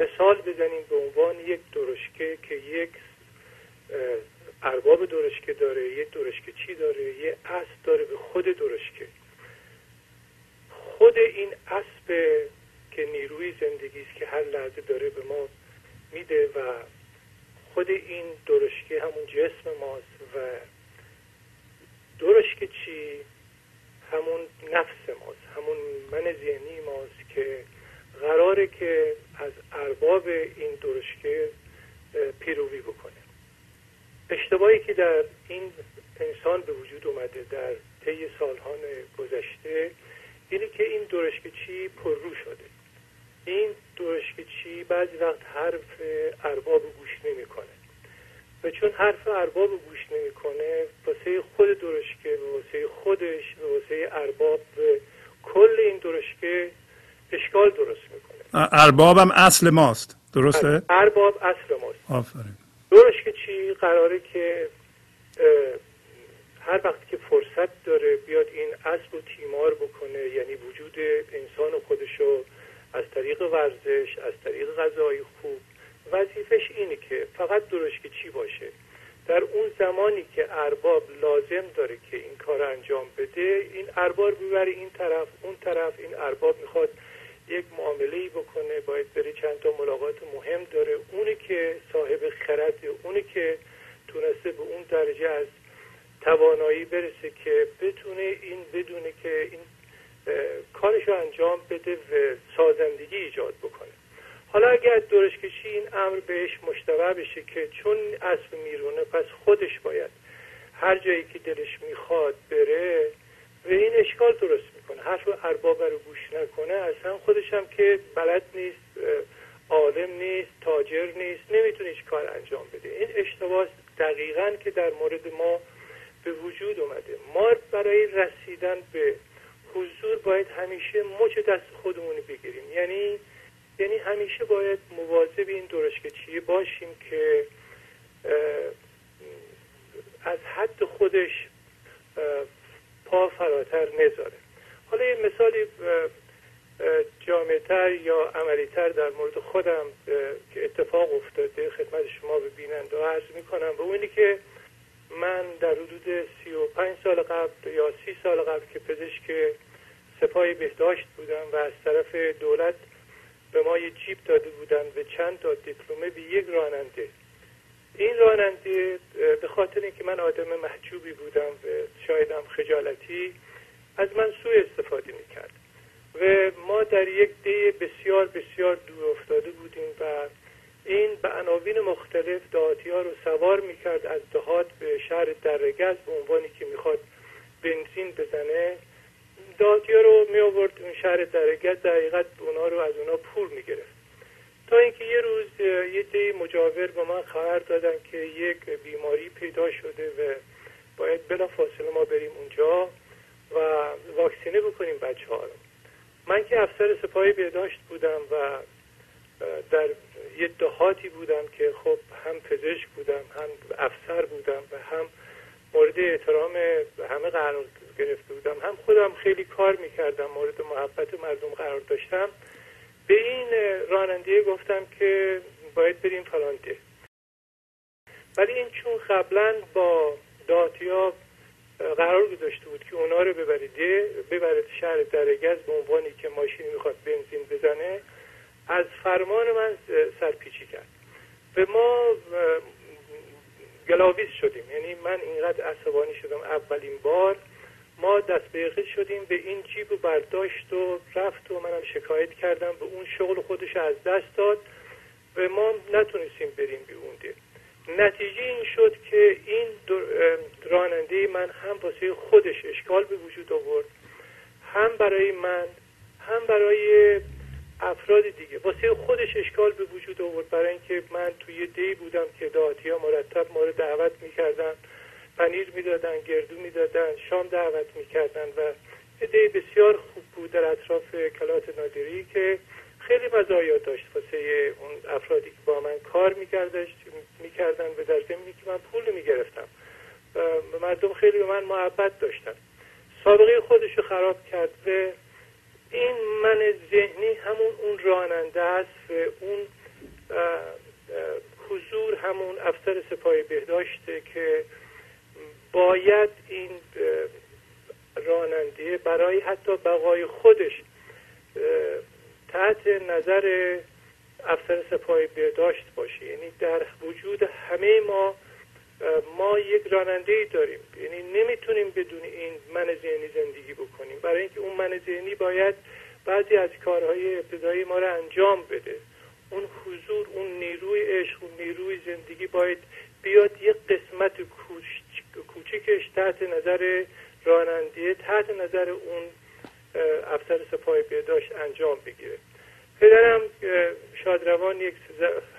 مثال بزنیم به عنوان یک درشکه که یک ارباب درشکه داره یک درشکه چی داره یه اسب داره به خود درشکه. خود این اسب که نیروی زندگی است که هر لحظه داره به ما میده و خود این درشکه همون جسم ماست و درشکه چی؟ همون نفس ماست همون من ذهنی ماست که قراره که از ارباب این درشکه پیروی بکنه. اشتباهی که در این انسان به وجود اومده در طی سالهان گذشته اینه که این درشکه چی؟ پررو شده. این درشکه چی بعضی وقت حرف ارباب گوش نمی‌کنه. و چون حرف ارباب گوش نمی‌کنه واسه خود درشکه و واسه خودش و واسه ارباب کل این درشکه اشکال درست می‌کنه. اربابم اصل ماست. درسته؟ ارباب اصل ماست. آفرین. درشکه چی قراره که هر وقت که فرصت داره بیاد این اسب و تیمار بکنه یعنی وجود انسان و خودشو از طریق ورزش از طریق غذای خوب. وظیفش اینه که فقط درشکه چی باشه. در اون زمانی که ارباب لازم داره که این کار انجام بده این ارباب ببره این طرف اون طرف این ارباب می‌خواد یک معامله ای بکنه باید بره چند تا ملاقات مهم داره. اونی که صاحب خرد اونی که تونسته به اون درجه از توانایی برسه که بتونه این بدونه که این کارش رو انجام بده و سازندگی ایجاد بکنه. حالا اگر درشکشی این امر بهش مشتبه بشه که چون اسب میرونه پس خودش باید هر جایی که دلش می‌خواد بره و این اشکال درست می‌کنه. حرف ارباب رو گوش نکنه اصلا خودش هم که بلد نیست عالم نیست تاجر نیست نمی‌تونه هیچ کار انجام بده. این اشتباه دقیقا که در مورد ما به وجود اومده. ما برای رسیدن به حضور باید همیشه مچ دست خودمون بگیریم. یعنی یعنی همیشه باید مواظب این درشکچیه باشیم که از حد خودش پا فراتر نذاره. حالا یه مثالی جامعتر یا عملیتر در مورد خودم که اتفاق افتاده خدمت شما به بیننده عرض می‌کنم. و اونی که من در حدود سی و پنج سال قبل یا سی سال قبل که پزشک سپاه بهداشت بودم و از طرف دولت به ما یه جیب داده بودن به چند تا دیپلمه به یک راننده. این راننده به خاطر اینکه من آدم محجوبی بودم و شایدم خجالتی از من سوء استفاده می‌کرد. و ما در یک دی بسیار بسیار دور افتاده بودیم و این به عناوین مختلف دهاتی ها رو سوار می‌کرد از دهات به شهر درگز به عنوانی که می‌خواد بنزین بزنه. دهاتی ها رو می آورد اون شهر درگز در حقیقت اونا رو از اونا پول می‌گرفت. تا اینکه یه روز یه دی مجاور به من خبر دادن که یک بیماری پیدا شده و باید بلا فاصله ما بریم اونجا و واکسینه بکنیم بچه ها رو. من که افسر سپاهی بهداشت بودم و در یه دهاتی بودم که خب هم پزشک بودم هم افسر بودم و هم مورد احترام همه قرار گرفته بودم. هم خودم خیلی کار می‌کردم مورد محبت مردم قرار داشتم. به این راننده گفتم که باید بریم فلانته. ولی این چون قبلا با داتیا قرار گذاشته بود که اونا رو ببریده ببرد شهر درگز به عنوانی که ماشین می‌خواد بنزین بزنه از فرمان من سرپیچی کرد. به ما گلاویز شدیم. یعنی من اینقدر عصبانی شدم. اولین بار ما دست به شدیم به این جیب و برداشت و رفت و منم شکایت کردم. به اون شغل خودش از دست داد. و ما نتونستیم بریم دیر. نتیجه این شد که این راننده من هم واسه خودش اشکال به وجود آورد هم برای من هم برای افراد دیگه. واسه خودش اشکال به وجود آورد. برای اینکه من توی دی بودم که داعتی ها مرتب ما رو دعوت می‌کردن پنیر می‌دادن گردو می‌دادن شام دعوت می‌کردن و دی بسیار خوب بود در اطراف کلات نادری که خیلی مزایا داشت واسه اون افرادی که با من کار می‌کردن و در زمینی که من پول می‌گرفتم. مردم خیلی به من محبت داشتن. سابقه خودش رو خراب کرد و این من ذهنی همون اون راننده است و اون حضور همون افسر سپاه بهداشته که باید این راننده برای حتی بقای خودش تحت نظر افسر سپاه بهداشت باشه. یعنی در وجود همه ما ما یک راننده ای داریم. یعنی نمی‌تونیم بدون این من ذهنی زندگی بکنیم. برای اینکه اون من ذهنی باید بعضی از کارهای ابتدایی ما رو انجام بده. اون حضور اون نیروی عشق اون نیروی زندگی باید بیاد یک قسمت کوچکش تحت نظر راننده تحت نظر اون افسر سپاه بهداشت انجام بگیره. پدرم شادروان یک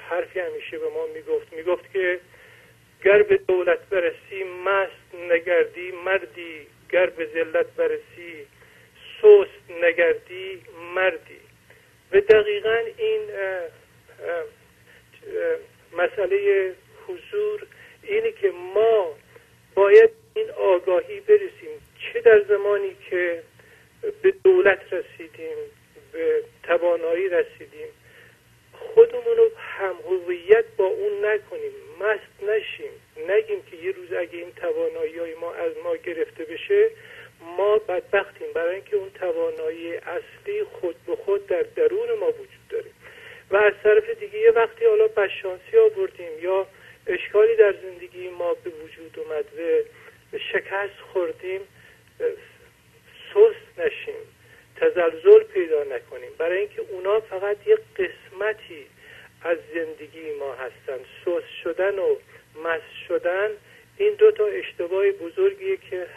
حرفی همیشه به ما می‌گفت. می‌گفت که گر به دولت برسی مست نگردی مردی. گر به ذلت برسی سست نگردی مردی. و دقیقا این مسئله حضور اینه که ما باید این آگاهی برسیم. چه در زمانی که به دولت رسیدیم به توانایی رسیدیم. خودمون رو هم هویت با اون نکنیم. مست نشیم. نگیم که یه روز اگه این توانایی های ما از ما گرفته بشه ما بدبختیم. برای اینکه اون توانایی اصلی خود به خود در درون ما وجود داره. و از طرف دیگه یه وقتی حالا بشانسی آوردیم یا اشکالی در زندگی ما به وجود اومد و شکست خوردیم سست نشیم. تزلزل پیدا نکنیم. برای اینکه اونا فقط یک قسمتی از زندگی ما هستن. سوس شدن و مس شدن این دو تا اشتباه بزرگیه که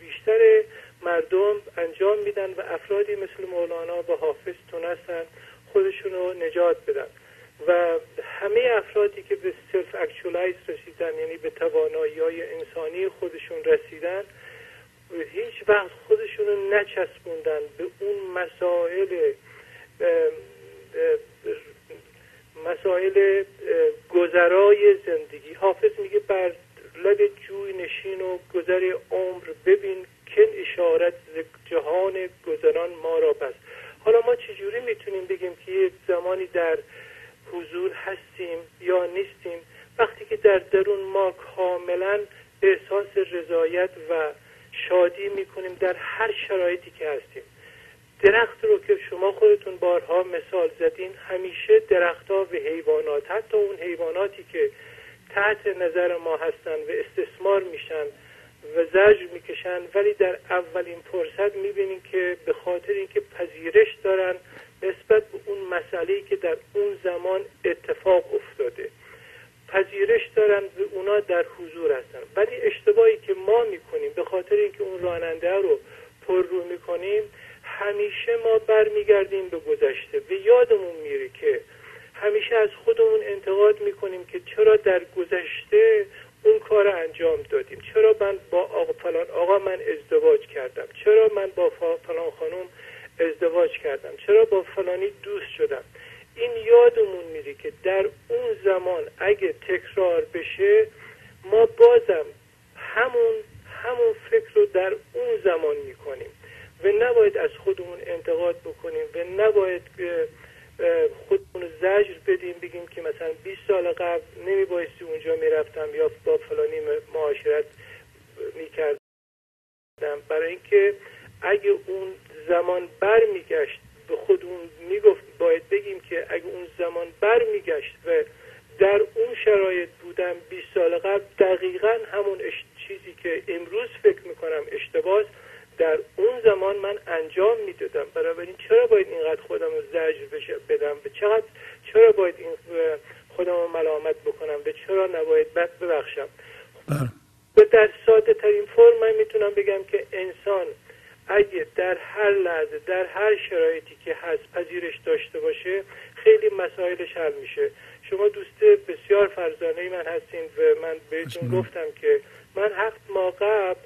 بیشتر مردم انجام میدن و افرادی مثل مولانا و حافظ تونستن خودشون رو نجات بدن. و همه افرادی که به self-actualize رسیدن یعنی به توانایی های انسانی خودشون رسیدن هیچ وقت خودشون رو نچسبوندن به اون مسائل مسائل گذرای زندگی. حافظ میگه بر لب جوی نشین و گذر عمر ببین کن اشارت جهان گذران ما را پس حالا ما چجوری می‌تونیم بگیم که یه زمانی در حضور هستیم یا نیستیم؟ وقتی که در درون ما کاملا احساس رضایت و شادی می‌کنیم در هر شرایطی که هستیم. درخت رو که شما خودتون بارها مثال زدین همیشه درختها و حیوانات حتی اون حیواناتی که تحت نظر ما هستن و استثمار میشن و زجر می‌کشن ولی در اولین فرصت می‌بینیم که به خاطر اینکه پذیرش دارن نسبت به اون مسئله که در اون زمان اتفاق افتاده. پذیرش دارن و اونا در حضور هستن. ولی اشتباهی که ما می‌کنیم به خاطر اینکه اون راننده رو پر رو می‌کنیم همیشه ما برمیگردیم به گذشته. و یادمون میره که همیشه از خودمون انتقاد می‌کنیم که چرا در گذشته اون کار انجام دادیم. چرا من با آقا فلان آقا من ازدواج کردم. چرا من با فلان خانم ازدواج کردم. چرا با فلانی دوست شدم. این یادمون میره که در اون زمان اگه تکرار بشه ما بازم همون همون فکر رو در اون زمان می‌کنیم. و نباید از خودمون انتقاد بکنیم و نباید خودمون زجر بدیم بگیم که مثلا 20 سال قبل نمیبایستی اونجا می‌رفتم یا با فلانی معاشرت می‌کردم. برای اینکه اگه اون زمان برمیگشت به خودمون می‌گفت باید بگیم که اگه اون زمان برمیگشت و در اون شرایط بودم 20 سال قبل دقیقا همون چیزی که امروز فکر می‌کنم اشتباس در اون زمان من انجام می‌دادم. بنابراین چرا باید اینقدر خودم رو زجر بدم؟ به چقدر چرا باید این خودم رو ملامت بکنم؟ به چرا نباید؟ بد ببخشم. بله. به در ساده ترین فرم من می‌تونم بگم که انسان اگه در هر لحظه در هر شرایطی که هست پذیرش داشته باشه خیلی مسائلش حل میشه. شما دوست بسیار فرزانه من هستین و من بهتون گفتم که من هفت ماه قبل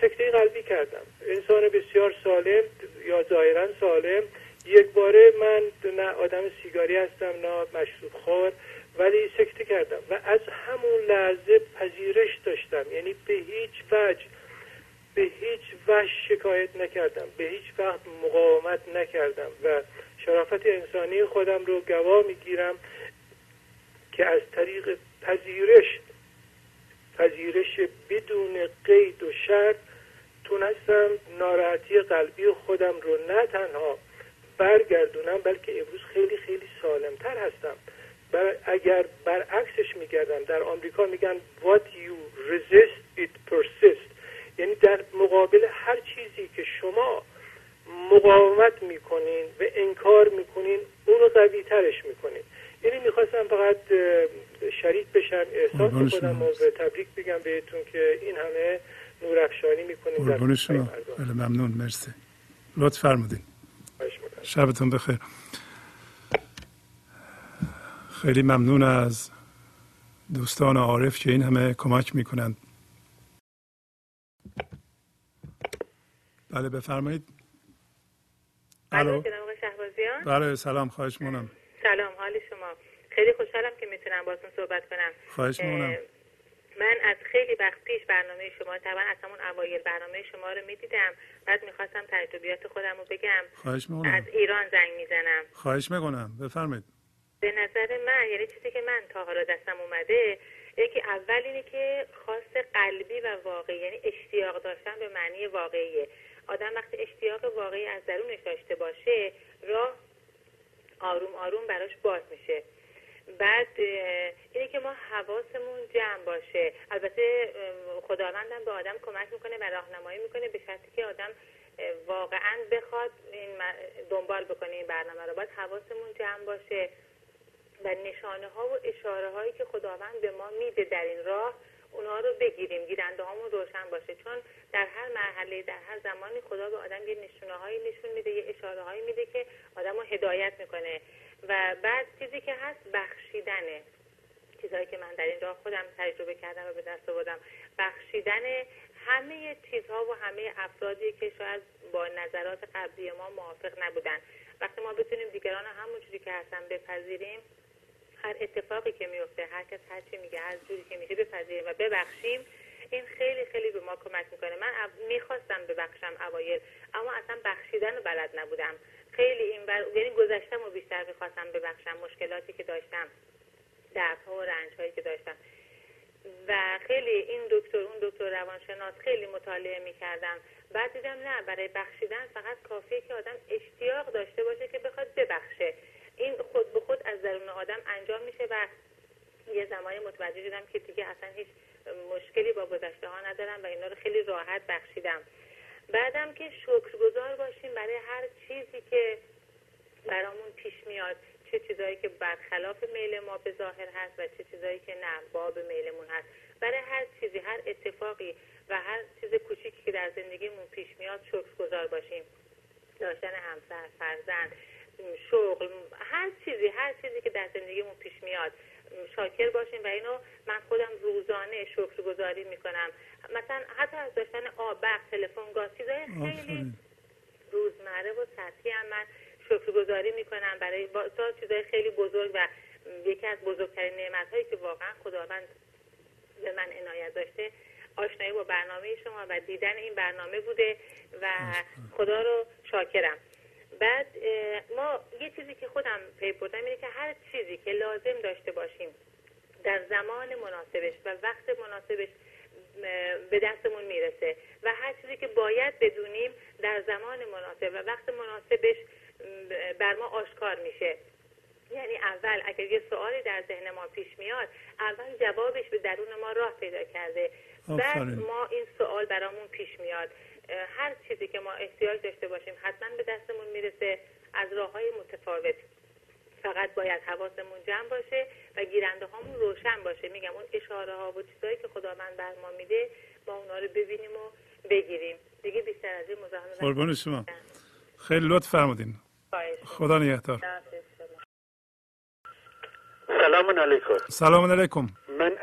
سکته قلبی کردم. انسان بسیار سالم یا ظاهرا سالم. یک باره من نه آدم سیگاری هستم نه مشروب خور ولی سکته کردم. و از همون لحظه پذیرش داشتم. یعنی به هیچ وجه به هیچ وجه شکایت نکردم به هیچ وقت مقاومت نکردم و شرافت انسانی خودم رو گواه می‌گیرم که از طریق پذیرش پذیرش بدون قید و شرط تونستم ناراحتی قلبی خودم رو نه تنها برگردونم بلکه امروز خیلی خیلی سالمتر هستم. بر اگر برعکسش میگردم در آمریکا میگن what you resist it persist یعنی در مقابل هر چیزی که شما مقاومت می‌کنین و انکار می‌کنین اون قوی ترش می‌کنین. یعنی می‌خواستم فقط شریک بشم احساس خودم و تبریک بگم بهتون که این همه نور افشانی می‌کنیم قربان شما. بله ممنون. مرسی. لطف فرمودین. شبتون بخیر. خیلی ممنون از دوستان عارف که این همه کمک می‌کنند. بله بفرمایید. الو. بله سلام خواهش مونم. سلام حال شما. خیلی خوشحالم که می‌تونم باتون صحبت کنم. خواهش مونم. من از خیلی وقت پیش برنامه شما طبعا از همون اوایل برنامه شما رو می‌دیدم. بعد می‌خواستم تجربیات خودم رو بگم. خواهش از ایران زنگ می‌زنم. خواهش می‌کنم. بفرمایید. به نظر من یعنی چیزی که من تا حالا دستم اومده یکی اول اینه که خواست قلبی و واقعی یعنی اشتیاق داشتن به معنی واقعیه. آدم وقتی اشتیاق واقعی از درونش داشته باشه راه آروم آروم براش باز میشه. بعد اینه که ما حواسمون جمع باشه. البته خداوندم به آدم کمک می‌کنه و راهنمایی می‌کنه به شرطی که آدم واقعا بخواد این دنبال بکنه این برنامه رو. باید حواسمون جمع باشه. و نشانه ها و اشاره هایی که خداوند به ما میده در این راه اونها رو بگیریم. گیرنده هامون روشن باشه. چون در هر مرحله در هر زمانی خدا به آدم یه نشونه هایی نشون میده یه اشاره هایی میده که آدم رو هدایت می‌کنه. و بعد چیزی که هست بخشیدنه. چیزهایی که من در این راه خودم تجربه کردم و به دست آوردم. بخشیدن همه چیزها و همه افرادی که شاید با نظرات قبلی ما موافق نبودن. وقتی ما بتونیم دیگران همونجوری که هستن بپذیریم هر اتفاقی که میفته هر کس هر چی میگه هر جوری که میشه بپذیریم و ببخشیم. این خیلی خیلی به ما کمک می‌کنه. من می‌خواستم ببخشم اوایل اما اصلا بخشیدن بلد نبودم. خیلی این بر... یعنی گذشتم و بیشتر می‌خواستم ببخشم مشکلاتی که داشتم دردها و رنج هایی که داشتم. و خیلی این دکتر اون دکتر روانشناس خیلی مطالعه می‌کردم. بعد دیدم نه برای بخشیدن فقط کافیه که آدم اشتیاق داشته باشه که بخواد ببخشه. این خود به خود از درون آدم انجام میشه و یه زمانی متوجه شدم که دیگه اصلا هیچ مشکلی با گذشته ها ندارم و اینا رو خیلی راحت بخشیدم. بعدم که شکرگزار باشیم برای هر چیزی که برامون پیش میاد چه چیزایی که برخلاف میل ما به ظاهر هست و چه چیزایی که نه باب میلمون هست. برای هر چیزی هر اتفاقی و هر چیز کوچیکی که در زندگیمون پیش میاد شکرگزار باشیم. داشتن همسر فرزند. شغل هر چیزی هر چیزی که در زندگیمون پیش میاد شاکر باشیم و اینو من خودم روزانه شکرگزاری می‌کنم. مثلا حتی از داشتن آب برق تلفن گاز چیزای خیلی روزمره و سطحی هم من شکرگزاری می‌کنم برای با چیزای خیلی بزرگ و یکی از بزرگترین نعمت هایی که واقعا خداوند به من عنایت داشته آشنایی با برنامه شما و دیدن این برنامه بوده و خدا رو شاکرم. بعد ما یه چیزی که خودم پی بردم اینه که هر چیزی که لازم داشته باشیم در زمان مناسبش و وقت مناسبش به دستمون می‌رسه و هر چیزی که باید بدونیم در زمان مناسب و وقت مناسبش بر ما آشکار میشه. یعنی اول اگر یه سوالی در ذهن ما پیش میاد اول جوابش به درون ما راه پیدا کرده. بعد ما این سوال برامون پیش میاد. هر چیزی که ما احتیاج داشته باشیم حتما به دستمون می‌رسه از راه های متفاوت فقط باید حواسمون جمع باشه و گیرنده هامون روشن باشه. میگم اون اشاره ها و چیزهایی که خداوند بر ما میده با اونا رو ببینیم و بگیریم. دیگه بیشتر از این مزاحمت قربان شما. خیلی لطف فرمودین. خدا نگهدار. سلام علیکم. سلام علیکم. من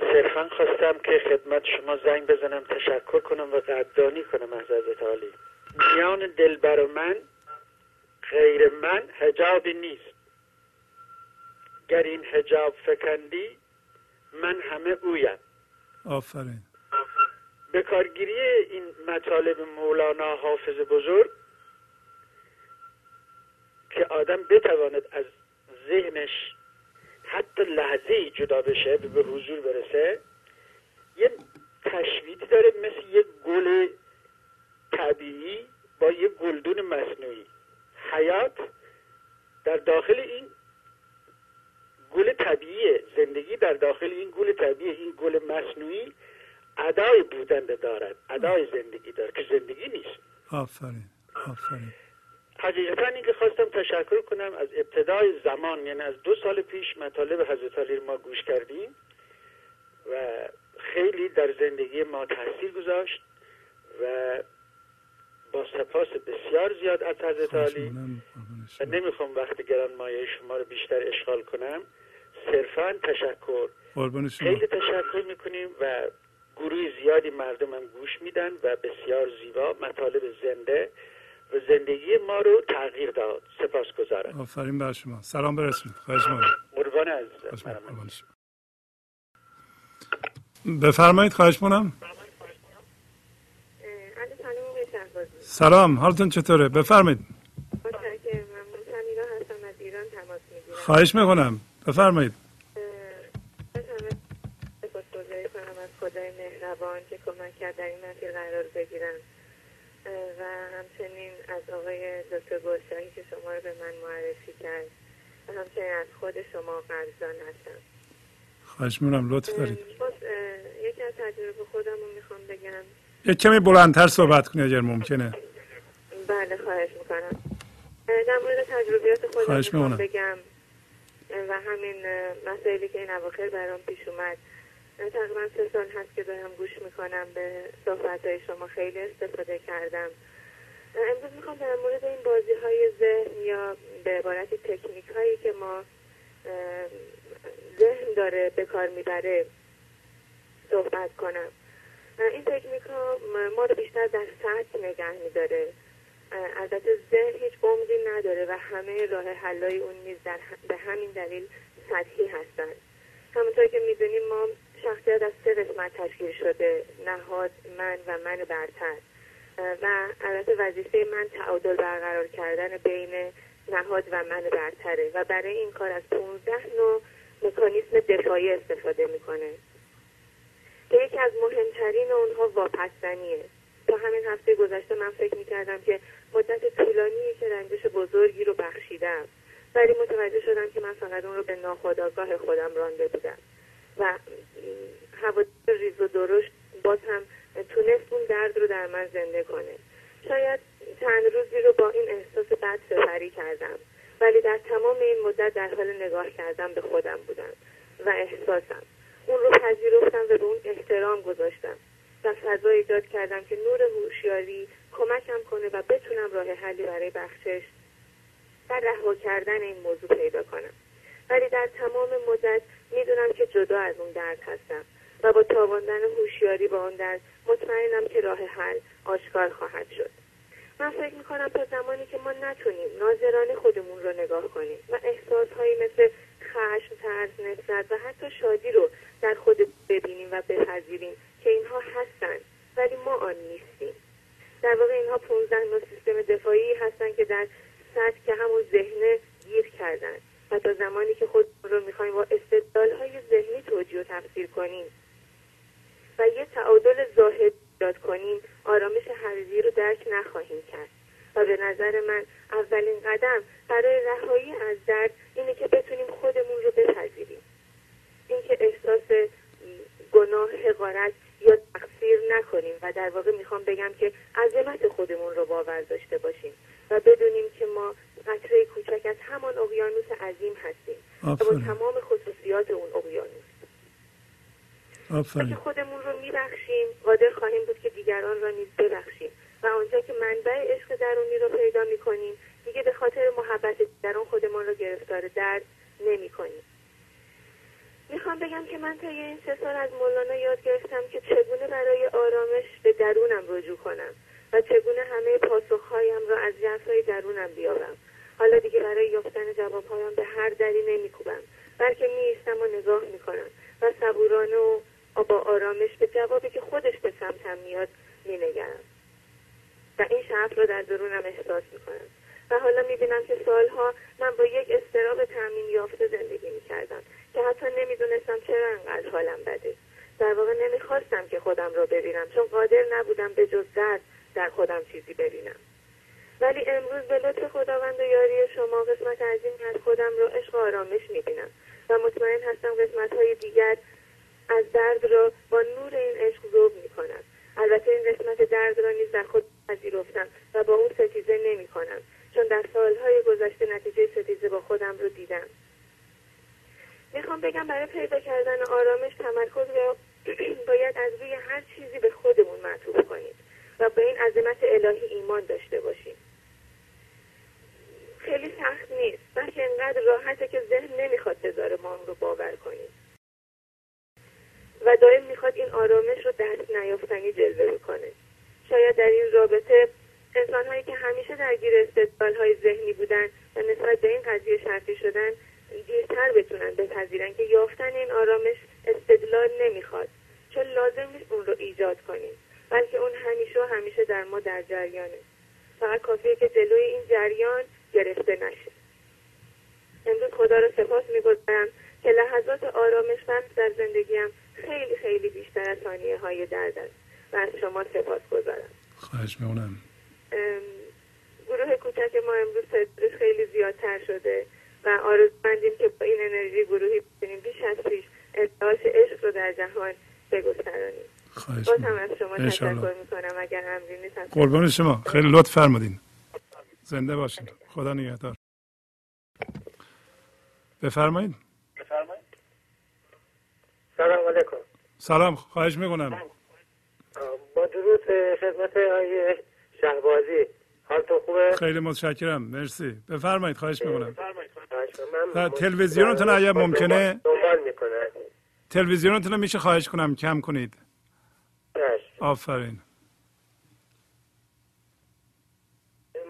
صرفا خواستم که خدمت شما زنگ بزنم تشکر کنم و قدردانی کنم از حضرت عالی. میان دلبر و من غیر من هجابی نیست. گر این هجاب فکندی من همه اویم. آفرین. به کارگیری این مطالب مولانا حافظ بزرگ که آدم بتواند از ذهنش حتی لحظه جدا بشه و به حضور برسه یه تشویدی داره مثل یه گل طبیعی با یه گلدون مصنوعی. حیات در داخل این گل طبیعی زندگی در داخل این گل طبیعی این گل مصنوعی ادای بودنده دارد ادای زندگی دارد که زندگی نیست. آفرین آفرین. حقیقتا این که خواستم تشکر کنم از ابتدای زمان یعنی از دو سال پیش مطالب حضرت علی ما گوش کردیم و خیلی در زندگی ما تاثیر گذاشت و با سپاس بسیار زیاد از حضرت علی. و نمی‌خوام وقت گران مایه شما رو بیشتر اشغال کنم. صرفا تشکر. خیلی تشکر می‌کنیم و گروه زیادی مردم هم گوش میدن و بسیار زیبا مطالب زنده زندگی ما رو تغییر داد سپاس گذارم آفرین بر شما سلام برسونید خواهش قربان از بفرمایید خواهش مونم سلام حالتون چطوره بفرمایید خواهش می‌کنم بفرمایید خدای مهربان که کمک کرد در این مسیر قرار بگیرم و همچنین از آقای دکتر گلشاهی که شما رو به من معرفی کرد و همچنین از خود شما قرضان هستم خواهش می‌کنم لطف دارید. یکی از تجربه خودم رو می‌خوام بگم. یک کمی بلندتر صحبت کنی اگر ممکنه. بله خواهش می‌کنم. در مورد تجربیات خودم می‌خوام بگم و همین مسائلی که این اواخر برام پیش اومد. تقریبا سه سال هست که دارم گوش می‌کنم به صحبت های شما. خیلی استفاده کردم. امروز می‌خوام در مورد این بازی های ذهن یا به عبارت تکنیک هایی که ما ذهن داره به کار می‌بره صحبت کنم. این تکنیک ها ما رو بیشتر در سطح نگه میداره. البته ذهن هیچ عمقی نداره و همه راه حلای اون نیز در به همین دلیل سطحی هستند همونطور که می‌دونیم ما شخصیت از سه قسمت تشکیل شده نهاد من و من برتر. و البته وظیفه من تعادل برقرار کردن بین نهاد و من برتره و برای این کار از 15 نوع مکانیسم دفاعی استفاده می‌کنه. که یکی از مهمترین اونها واپسنیه تا همین هفته گذشته من فکر می‌کردم که مدت طولانی که رنجش بزرگی رو بخشیدم. ولی متوجه شدم که من فقط اون رو به ناخودآگاه خودم رانده بودم. و هوا ریز و درشت باز هم تونست اون درد رو در من زنده کنه. شاید چند روزی رو با این احساس بد سفری کردم ولی در تمام این مدت در حال نگاه کردم به خودم بودم و احساسم. اون رو پذیرفتم و به اون احترام گذاشتم و فضا ایجاد کردم که نور هوشیاری کمکم کنه و بتونم راه حلی برای بخشش و رها کردن این موضوع پیدا کنم. ولی در تمام مدت می‌دونم که جدا از اون درد هستم و با تاباندن هوشیاری با اون درد مطمئنم که راه حل آشکار خواهد شد. من فکر می‌کنم تا زمانی که ما نتونیم ناظرانه خودمون رو نگاه کنیم و احساسهایی مثل خشم ترس نفرت و حتی شادی رو در خود ببینیم و بپذیریم که اینها هستند ولی ما آن نیستیم. در واقع اینها 15 نوع سیستم دفاعی هستند که در سطح که همون ذهنه گیر کردن. و تا زمانی که خود رو می‌خوایم با استدلال های ذهنی توجیه و تفسیر کنیم. و یه تعادل ظاهر ایجاد کنیم آرامش حقیقی رو درک نخواهیم کرد. و و به نظر من اولین قدم برای رهایی از درد اینه که بتونیم خودمون رو بپذیریم. اینکه احساس گناه حقارت یا تقصیر نکنیم و در واقع می‌خوام بگم که عظمت خودمون رو باور داشته باشیم و بدونیم که ما قطره کوچک از همان اقیانوس عظیم هستیم و با تمام خصوصیات اون اقیانوس. آفرین. که خودمون رو میبخشیم قادر خواهیم بود که دیگران را نیز ببخشیم. و آنجا که منبع عشق درونی رو پیدا می‌کنیم دیگه به خاطر محبت دیگران خودمان رو گرفتار درد نمی‌کنیم. می‌خوام بگم که من تا این سه سال از مولانا یاد گرفتم که چگونه برای آرامش به درونم رجوع کنم و چگونه همه پاسخهایم را از جنسهای درونم بیابم. حالا دیگه برای یافتن جوابهایم به هر دری نمیکوبم. بلکه میایستم و نگاه می‌کنم و صبورانه و با آرامش به جوابی که خودش به سمتم میاد مینگرم. و این شرف رو در درونم احساس می‌کنم. و حالا می‌بینم که سالها من با یک استراب تعمین یافته زندگی می‌کردم که حتی نمی‌دونستم چرا انقدر حالم بده. در واقع نمی‌خواستم که خودم را ببینم چون قادر نبودم به جز درد در خودم چیزی ببینم. ولی امروز به لطف خداوند و یاری شما قسمت عظیمی از خودم را عشق و آرامش می‌بینم و مطمئن هستم قسمت های دیگر از درد را با نور این عشق ذوب می‌کنم. البته این قسمت درد را نیز در خود پذیرفتم و با اون ستیزه نمی‌کنم چون در سالهای گذشته نتیجه ستیزه با خودم رو دیدم. می‌خوام بگم برای پیدا کردن آرامش تمرکز رو باید از روی هر چیزی به خودمون معطوف کنیم و به این عظمت الهی ایمان داشته باشیم خیلی سخت نیست بلکه انقدر راحته که ذهن نمی‌خواد بذاره ما رو باور کنیم و دائم می‌خواد این آرامش رو دست نیافتنی جلوه بکنه. شاید در این رابطه انسان هایی که همیشه درگیر استدلال های ذهنی بودن و نسبت به این قضیه شرطی شدن دیرتر بتونن بپذیرن که یافتن این آرامش استدلال نمی‌خواد. چون لازم نیست اون رو ایجاد کنیم بلکه اون همیشه و همیشه در ما در جریانه. فقط کافیه که جلوی این جریان گرفته نشه. امروز خدا رو سپاس می‌گذارم که لحظات آرامش بخش در زندگیم خیلی خیلی بیشتر از ثانیه های درد است و از شما سپاس گذارم. خواهش میونم گروه کوچک ما امروز تعدادش خیلی زیادتر شده و آرزومندیم که با این انرژی گروهی بتونیم بیش از پیش ارتعاش عشق رو در جهان بگسترانیم. خواهش باز هم از شما تشکر می‌کنم اگر امری نیست قربان شما. خیلی لطف فرمودین. زنده باشین. خدا نگهدار. بفرمایید. سلام علیکم. سلام خواهش می‌کنم. با درود خدمت های شهبازی. حالتون خوبه؟ خیلی متشکرم مرسی. بفرمایید خواهش می‌کنم. تلویزیونتون اگر ممکنه دنبال می‌کنه. تلویزیونتون میشه خواهش کنم کم کنید. آفرین.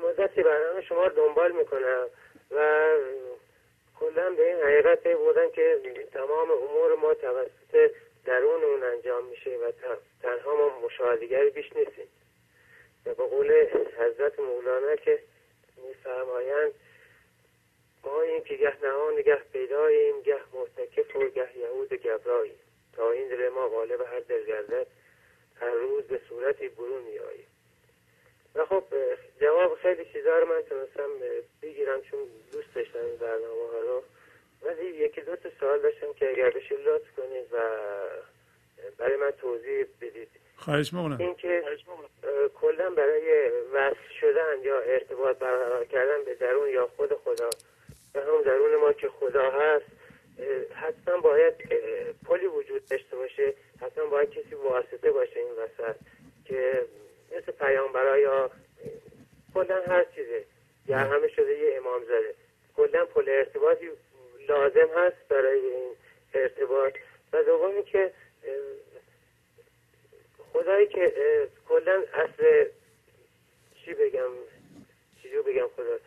مدتی برنامه شما رو دنبال می‌کنم و کلا به این حقیقت بودن که تمام امور ما توسط درون اون انجام میشه و تنها ما مشاهدگری بیش نیستیم. و به قول حضرت مولانا که میفرمایند ما این که گه نهان گه پیداییم گه مرتکف و گه یهود گبراییم. تا این دل ما غالب هر دل گردد هر روز به صورتی برون میاییم و خب جواب خیلی چیزا رو من تونستم بگیرم چون دوست داشتم این برنامه ها رو. ولی یکی دو تا سوال داشتم که اگر بشه لطف کنید و برای من توضیح بدید. خواهش می‌کنم. اینکه کلا برای وصل شدن یا ارتباط برقرار کردن به درون یا خود خدا و هم درون ما که خدا هست حتما باید پلی وجود داشته باشه. حتما باید کسی واسطه باشه این وسط که مثل پیامبرا یا کلا هر چیزه. یا همه شده یه امام زده کلا پل ارتباطی لازم هست برای این ارتباط. و دومی که خدایی که کلا اصل چی بگم؟ چیزو بگم خدا؟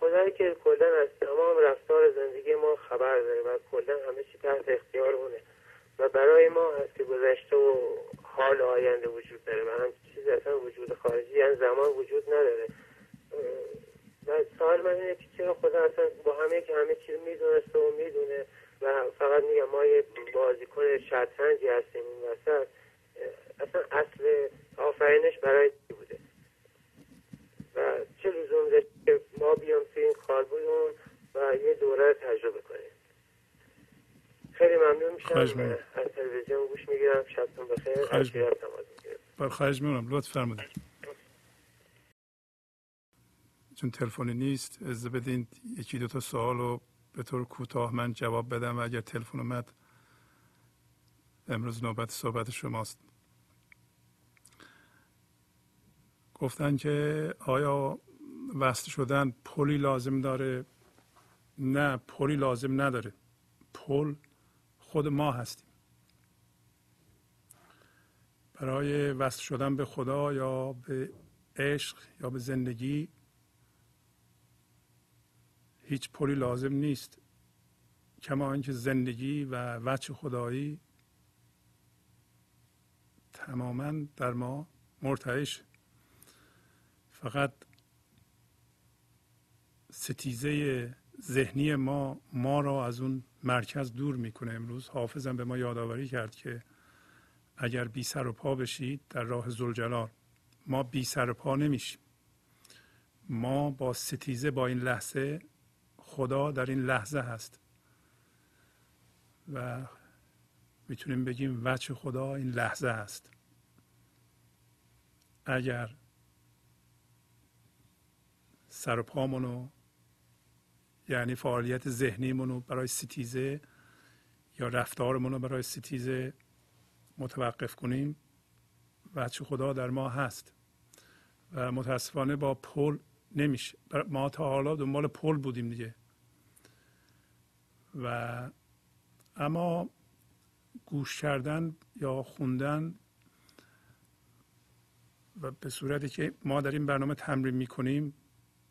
خدایی که کلا از تمام رفتار زندگی ما خبر داره و کلا همه چی تحت اختیار اونه و برای ما هست که گذشته و حال آینده وجود داره و هم چیز اصلا وجود خارجی یعنی زمان وجود نداره. و سال من اینه که چرا خدا اصلا با همه که همه چیز می‌دونست و می‌دونه و فقط میگم ما یه بازیکن شطرنجی هستیم این وسط اصلا اصل آفرینش برای چی بوده؟ و چه لزوم داشت که ما بیام توی این و یه دوره تجربه کنیم؟ خواهش از می‌کنم. تلویزیون گوش می‌گیرم. شبتون بخیر. خواهش از بر خواهش می‌کنم. لطف فرمودید چون تلفنی نیست از بدین یکی دو تا سوال رو به طور کوتاه من جواب بدم و اگر تلفن اومد امروز نوبت صحبت شماست. گفتن که آیا وصل شدن پلی لازم داره؟ نه پلی لازم نداره. پل خود ما هستیم. برای وصل شدن به خدا یا به عشق یا به زندگی هیچ پلی لازم نیست. کما اینکه زندگی و وجه خدایی تماما در ما مرتعش. فقط ستیزه ذهنی ما ما را از اون مرکز دور می‌کنه امروز. حافظم به ما یادآوری کرد که اگر بی سر و پا بشید در راه زلجلال ما بی سر و پا نمیشیم. ما با ستیزه با این لحظه خدا در این لحظه هست. و می‌تونیم بگیم وجه خدا این لحظه هست اگر سر و پامونو یعنی فعالیت ذهنیمون رو برای ستیزه یا رفتارمون رو برای ستیزه متوقف کنیم وجه خدا در ما هست. و متاسفانه با پل نمیشه. ما تا حالا دنبال پل بودیم دیگه. و اما گوش کردن یا خوندن و به صورتی که ما در این برنامه تمرین می‌کنیم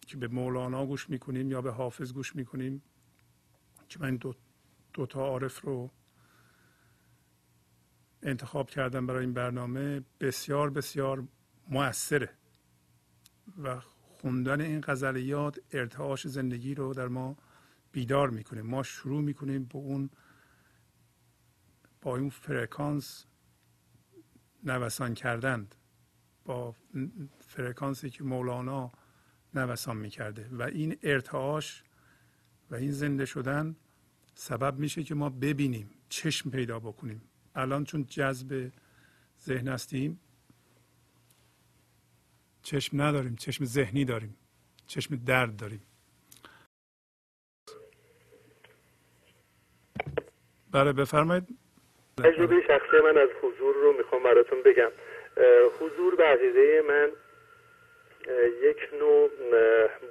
که به مولانا گوش می‌کنیم یا به حافظ گوش می‌کنیم که من دو, دو تا عارف رو انتخاب کردم برای این برنامه بسیار بسیار موثره و خوندن این غزلیات ارتعاش زندگی رو در ما بیدار می‌کنه. ما شروع می‌کنیم با اون با اون فرکانس نوسان کردن با فرکانسی که مولانا نوسان می‌کرده. و این ارتعاش و این زنده شدن سبب میشه که ما ببینیم چشم پیدا بکنیم. الان چون جذب ذهن هستیم چشم نداریم چشم ذهنی داریم چشم درد داریم. بله بفرمایید. تجربه شخصی من از حضور رو می‌خوام براتون بگم. حضور به عقیده من یک نوع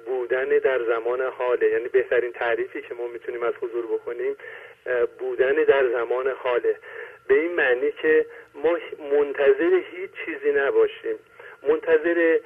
بودن در زمان حاله. یعنی بهترین تعریفی که ما می‌تونیم از حضور بکنیم بودن در زمان حاله. به این معنی که ما منتظر هیچ چیزی نباشیم. منتظر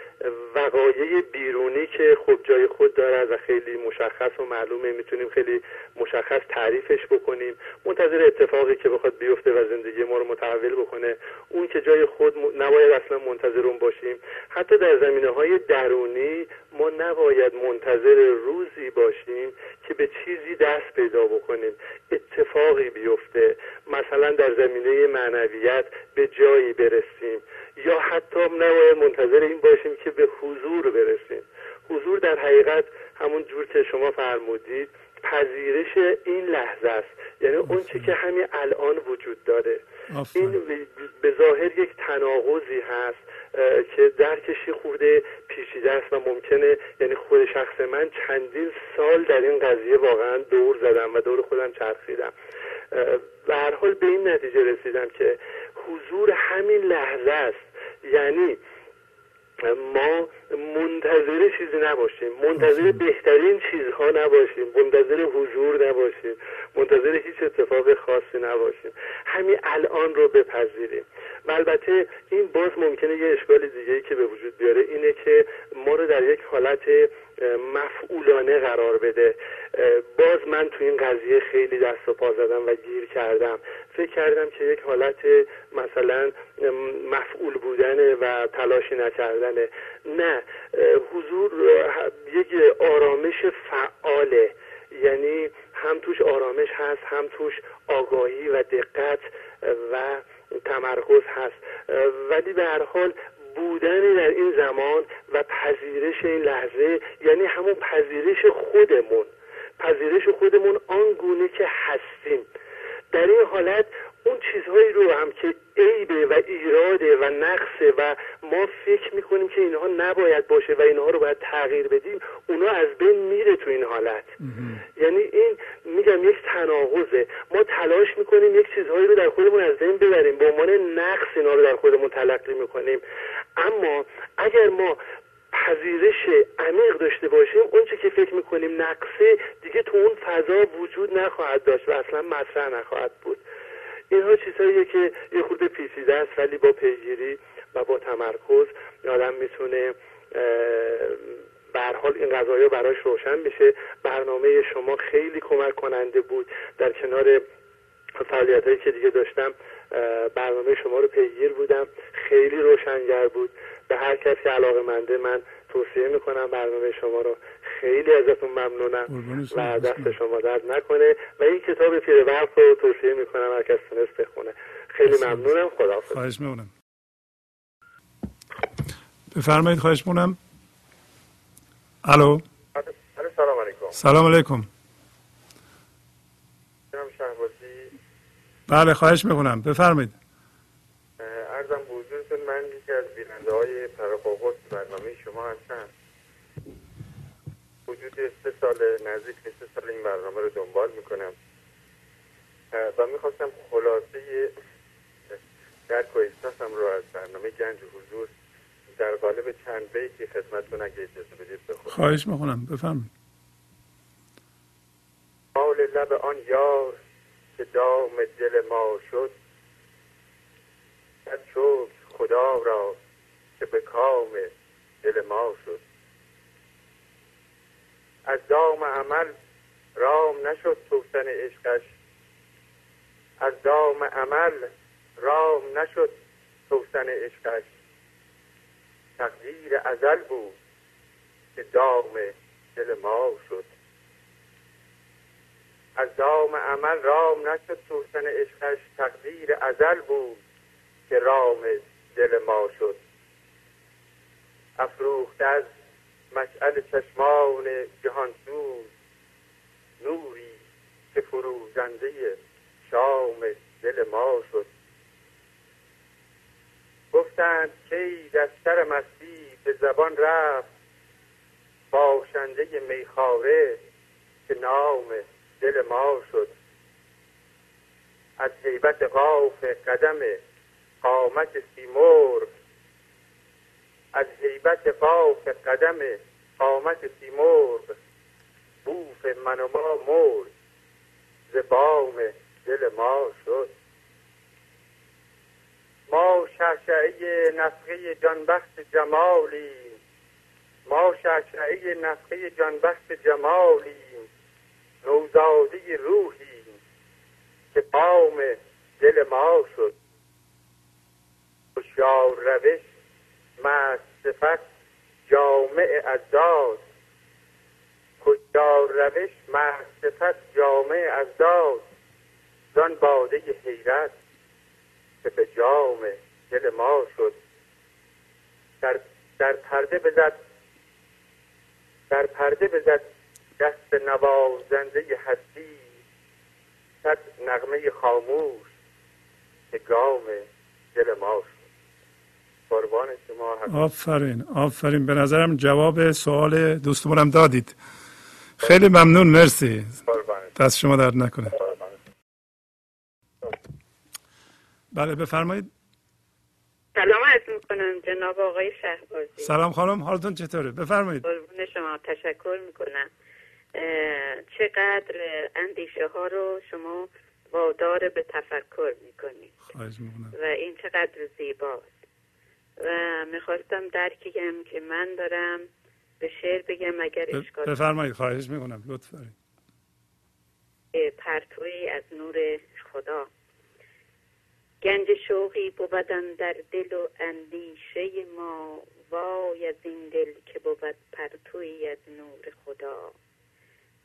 وقایع بیرونی که خب جای خود دارد و خیلی مشخص و معلومه. می‌تونیم خیلی مشخص تعریفش بکنیم. منتظر اتفاقی که بخواد بیفته و زندگی ما رو متحول بکنه. اون که جای خود نباید اصلا منتظر اون باشیم. حتی در زمینه های درونی ما نباید منتظر روزی باشیم که به چیزی دست پیدا بکنیم اتفاقی بیفته. مثلا در زمینه معنویت به جایی برسیم. یا حتی نباید منتظر این باشیم که به حضور برسیم. حضور در حقیقت همون جور که شما فرمودید پذیرش این لحظه است. یعنی اون چی که همین الان وجود داره. این به ظاهر یک تناقضی هست که درکشی خورده پیچیده است و ممکنه یعنی خود شخص من چندین سال در این قضیه واقعا دور زدم و دور خودم چرخیدم. به هر حال به این نتیجه رسیدم که حضور همین لحظه است. یعنی ما منتظر چیزی نباشیم. منتظر بهترین چیزها نباشیم. منتظر حضور نباشیم. منتظر هیچ اتفاق خاصی نباشیم. همین الان رو بپذیریم. و البته این باز ممکنه یه اشکال دیگه که به وجود بیاره اینه که ما رو در یک حالت مفعولانه قرار بده. باز من تو این قضیه خیلی دست و پا زدم و گیر کردم. فکر کردم که یک حالت مثلا مفعول بودنه و تلاشی نکردنه. نه حضور یک آرامش فعاله. یعنی هم توش آرامش هست هم توش آگاهی و دقت و تمرکز هست. ولی به هر حال بودن در این زمان و پذیرش این لحظه یعنی همون پذیرش خودمون. پذیرش خودمون آنگونه که هستیم. در این حالت اون چیزهایی رو هم که عیبه و ایراده و نقصه و ما فکر می‌کنیم که اینها نباید باشه و اینها رو باید تغییر بدیم اونا از بین میره تو این حالت. یعنی این میگم یک تناقضه. ما تلاش می‌کنیم یک چیزهایی رو در خودمون از بین ببریم. به عنوان نقص اینا رو در خودمون تلقی می‌کنیم. اما اگر ما پذیرش عمیق داشته باشیم اونچه که فکر می‌کنیم نقصه دیگه تو اون فضا وجود نخواهد داشت و اصلا مطرح نخواهد بود. اینها چیزهاییه که یه خود پیچیده است ولی با پیگیری و با تمرکز آدم می‌تونه حال این قضايا براش روشن بشه. برنامه شما خیلی کمک کننده بود. در کنار فعالیت هایی که دیگه داشتم برنامه شما رو پیگیر بودم. خیلی روشنگر بود. به هر کسی علاقه منده من توصیه می‌کنم برنامه شما رو خیلی ازتون ممنونم و دست شما درد نکنه و این کتاب پیر رو توصیه می‌کنم هر کس تونست بخونه. خیلی ممنونم. خدا خواهش می‌کنم. بفرمایید خواهش می‌کنم. الو. سلام علیکم. سلام علیکم. بله خواهش می‌کنم. بفرمایید ارزم بزرگتون من یکی از بیننده های پرخوخوت برنامه شما هستم وجود سه سال نزدیک سه سال این برنامه رو دنبال می‌کنم. و می‌خواستم خلاصه درک و احساسم رو از برنامه گنج حضور در قالب چند بیتی خدمتتون اگه اجازه بدید بخونم. خواهش می‌کنم بفرمایید. حال لب آن یار که دام دل ما شد از خدا را که به کام دل ما شد. از دام عمل رام نشد توسن عشقش. از دام عمل رام نشد توسن عشقش. تقدیر ازل بود که دام دل ما شد. از دام عمل رام نشد توسن عشقش. تقدیر ازل بود که رام دل ما شد. افروخت از مشعل چشمان جهانسوز نوری که فروزنده شام دل ما شد. گفتند کی دستر مستی به زبان رفت باشنده میخاره که نام دل ما شد. از حیبت قاف قدم قامت سیمرغ از حیبت قاف قدم قامت سیمرغ بوف من و ما مرد ز بام دل ما شد. ما شعشعه نفقه جانبخت جمالیم ما شعشعه نفقه جانبخت جمالیم نوزاده روحی که بام دل ما شد. هوشیار روش مست صفت جامع از داد هوشیار روش مست صفت جامع از داد زان باده حیرت که به جام دل ما شد. در, در پرده بزد در پرده بزد دست نوازنده هستی. صد نغمه خاموش که گام دل ما شد. قربان شما. آفرین آفرین. به نظرم جواب سوال دوستمونم دادید. خیلی ممنون مرسی. دست شما درد نکنه. بله بفرمایید. سلام عرض می‌کنم جناب آقای شهبازی. سلام خانم حالتون چطوره؟ بفرمایید. قربون شما تشکر می‌کنم. چقدر اندیشه ها رو شما وادار به تفکر می‌کنید؟ و این چقدر زیباست. و می‌خواستم درکیم که من دارم به شعر بگم اگر اشکال بفرمایید خواهش می‌کنم لطف پرتوی از نور خدا. گنج شوقی بودن در دل و اندیشه ما وای از این دل که بود پرتوی از نور خدا.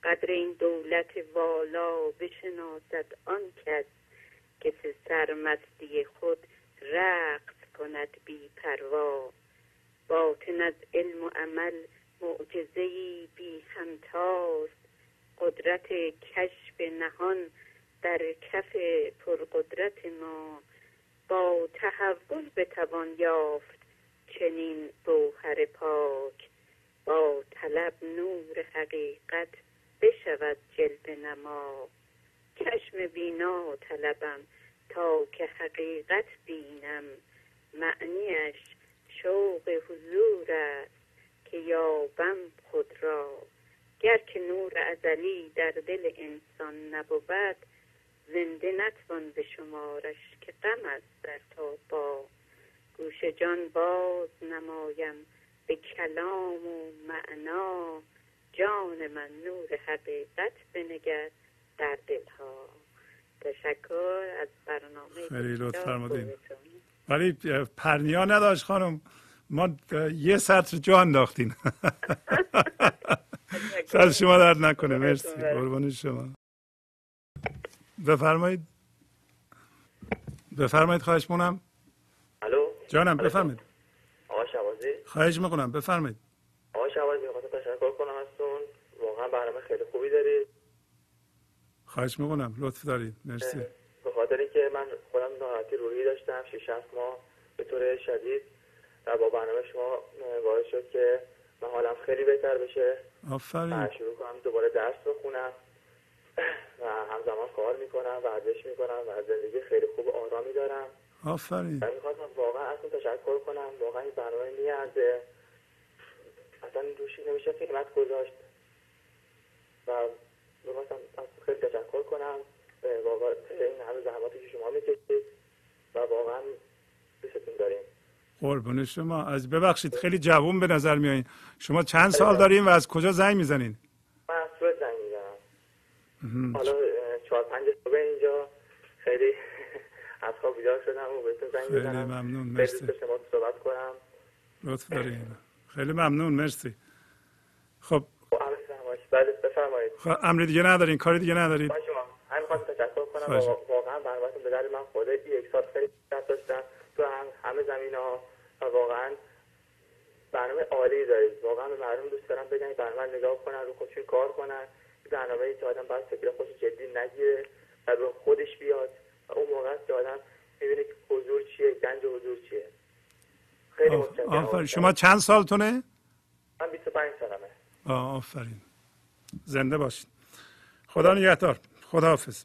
قدر این دولت والا بشناسد آن کس که سرمستی خود رقص کند بی پروا. باطن از علم و عمل معجزهای بی همتاست. قدرت کشف نهان در کف پرقدرت ما. با تحول بتوان یافت چنین گوهر پاک. با طلب نور حقیقت بشود جلب نما چشم بینا طلبم تا که حقیقت بینم. معنیش شوق حضور است که یابم خود را. گر که نور ازلی در دل انسان نبود زنده نتوان به شمارش که غم است در تا با گوش جان باز نمایم به کلام و معنا. جان من نور حقیقت بنگر در دلها. تشکر از برنامه خیلی لطف فرمودین. ولی پرنیا نداشت خانم. ما یه سطر جا انداختین. سر شما درد نکنه. مرسی. قربان شما. بفرمایید. بفرمایید خواهش مونم الو. جانم بفرمایید. آقا شوازی. خواهش می‌کنم. بفرمایید. آقا شوازی می‌خواستم تشکر کنم ازتون. واقعا برنامه خیلی خوبی دارید. خواهش می‌کنم. لطف دارید. مرسی به خاطر اینکه من ناراحتی روحی داشتم 6 7 ماه به طور شدید و با برنامه شما باعث شد که من حالم خیلی بهتر بشه. آفرین. شروع کنم دوباره درس بخونم و همزمان کار می‌کنم ورزش می‌کنم و زندگی خیلی خوب آرامی دارم. آفرین. و می‌خواستم واقعا از تشکر کنم. واقعا این برنامه نیازه اصلا روشی نمیشه قیمت گذاشت. و می‌خواستم از خیلی تشکر کنم. واقعا این همه زحماتی که شما می‌کشید. و واقعا دوستتون داریم. قربون شما. از ببخشید خیلی جوون به نظر میایین. شما چند سال دارین و از کجا زنگ می‌زنین؟ من از سوئد زنگ می‌زنم. حالا چهار پنج صبح اینجا. خیلی از خواب بیدار شدم و بهتون زنگ خیلی می‌زنم. ممنون. مرسی. شما صحبت کنم. لطف دارین. خیلی ممنون. مرسی. خب. بله بفرمایید. خب امری دیگه ندارین. کاری دیگه ندارید. شما همین خواستم تشکر کنم. واقعا برنامه‌تون به درد من خورده یک سال خیلی دست داشتم تو هم همه زمین ها. و واقعا برنامه عالی دارید واقعا به مردم دوست دارم بگن برنامه نگاه کنن رو خودشون کار کنن. برنامه ای که آدم باید فکر خودش جدی نگیره و رو خودش بیاد. و اون موقع است که آدم می‌بینه که حضور چیه گنج حضور چیه. خیلی آفرین. شما چند سالتونه؟ من 25 سالمه. آفرین. زنده باشید خدا نگهدار. خدا حافظ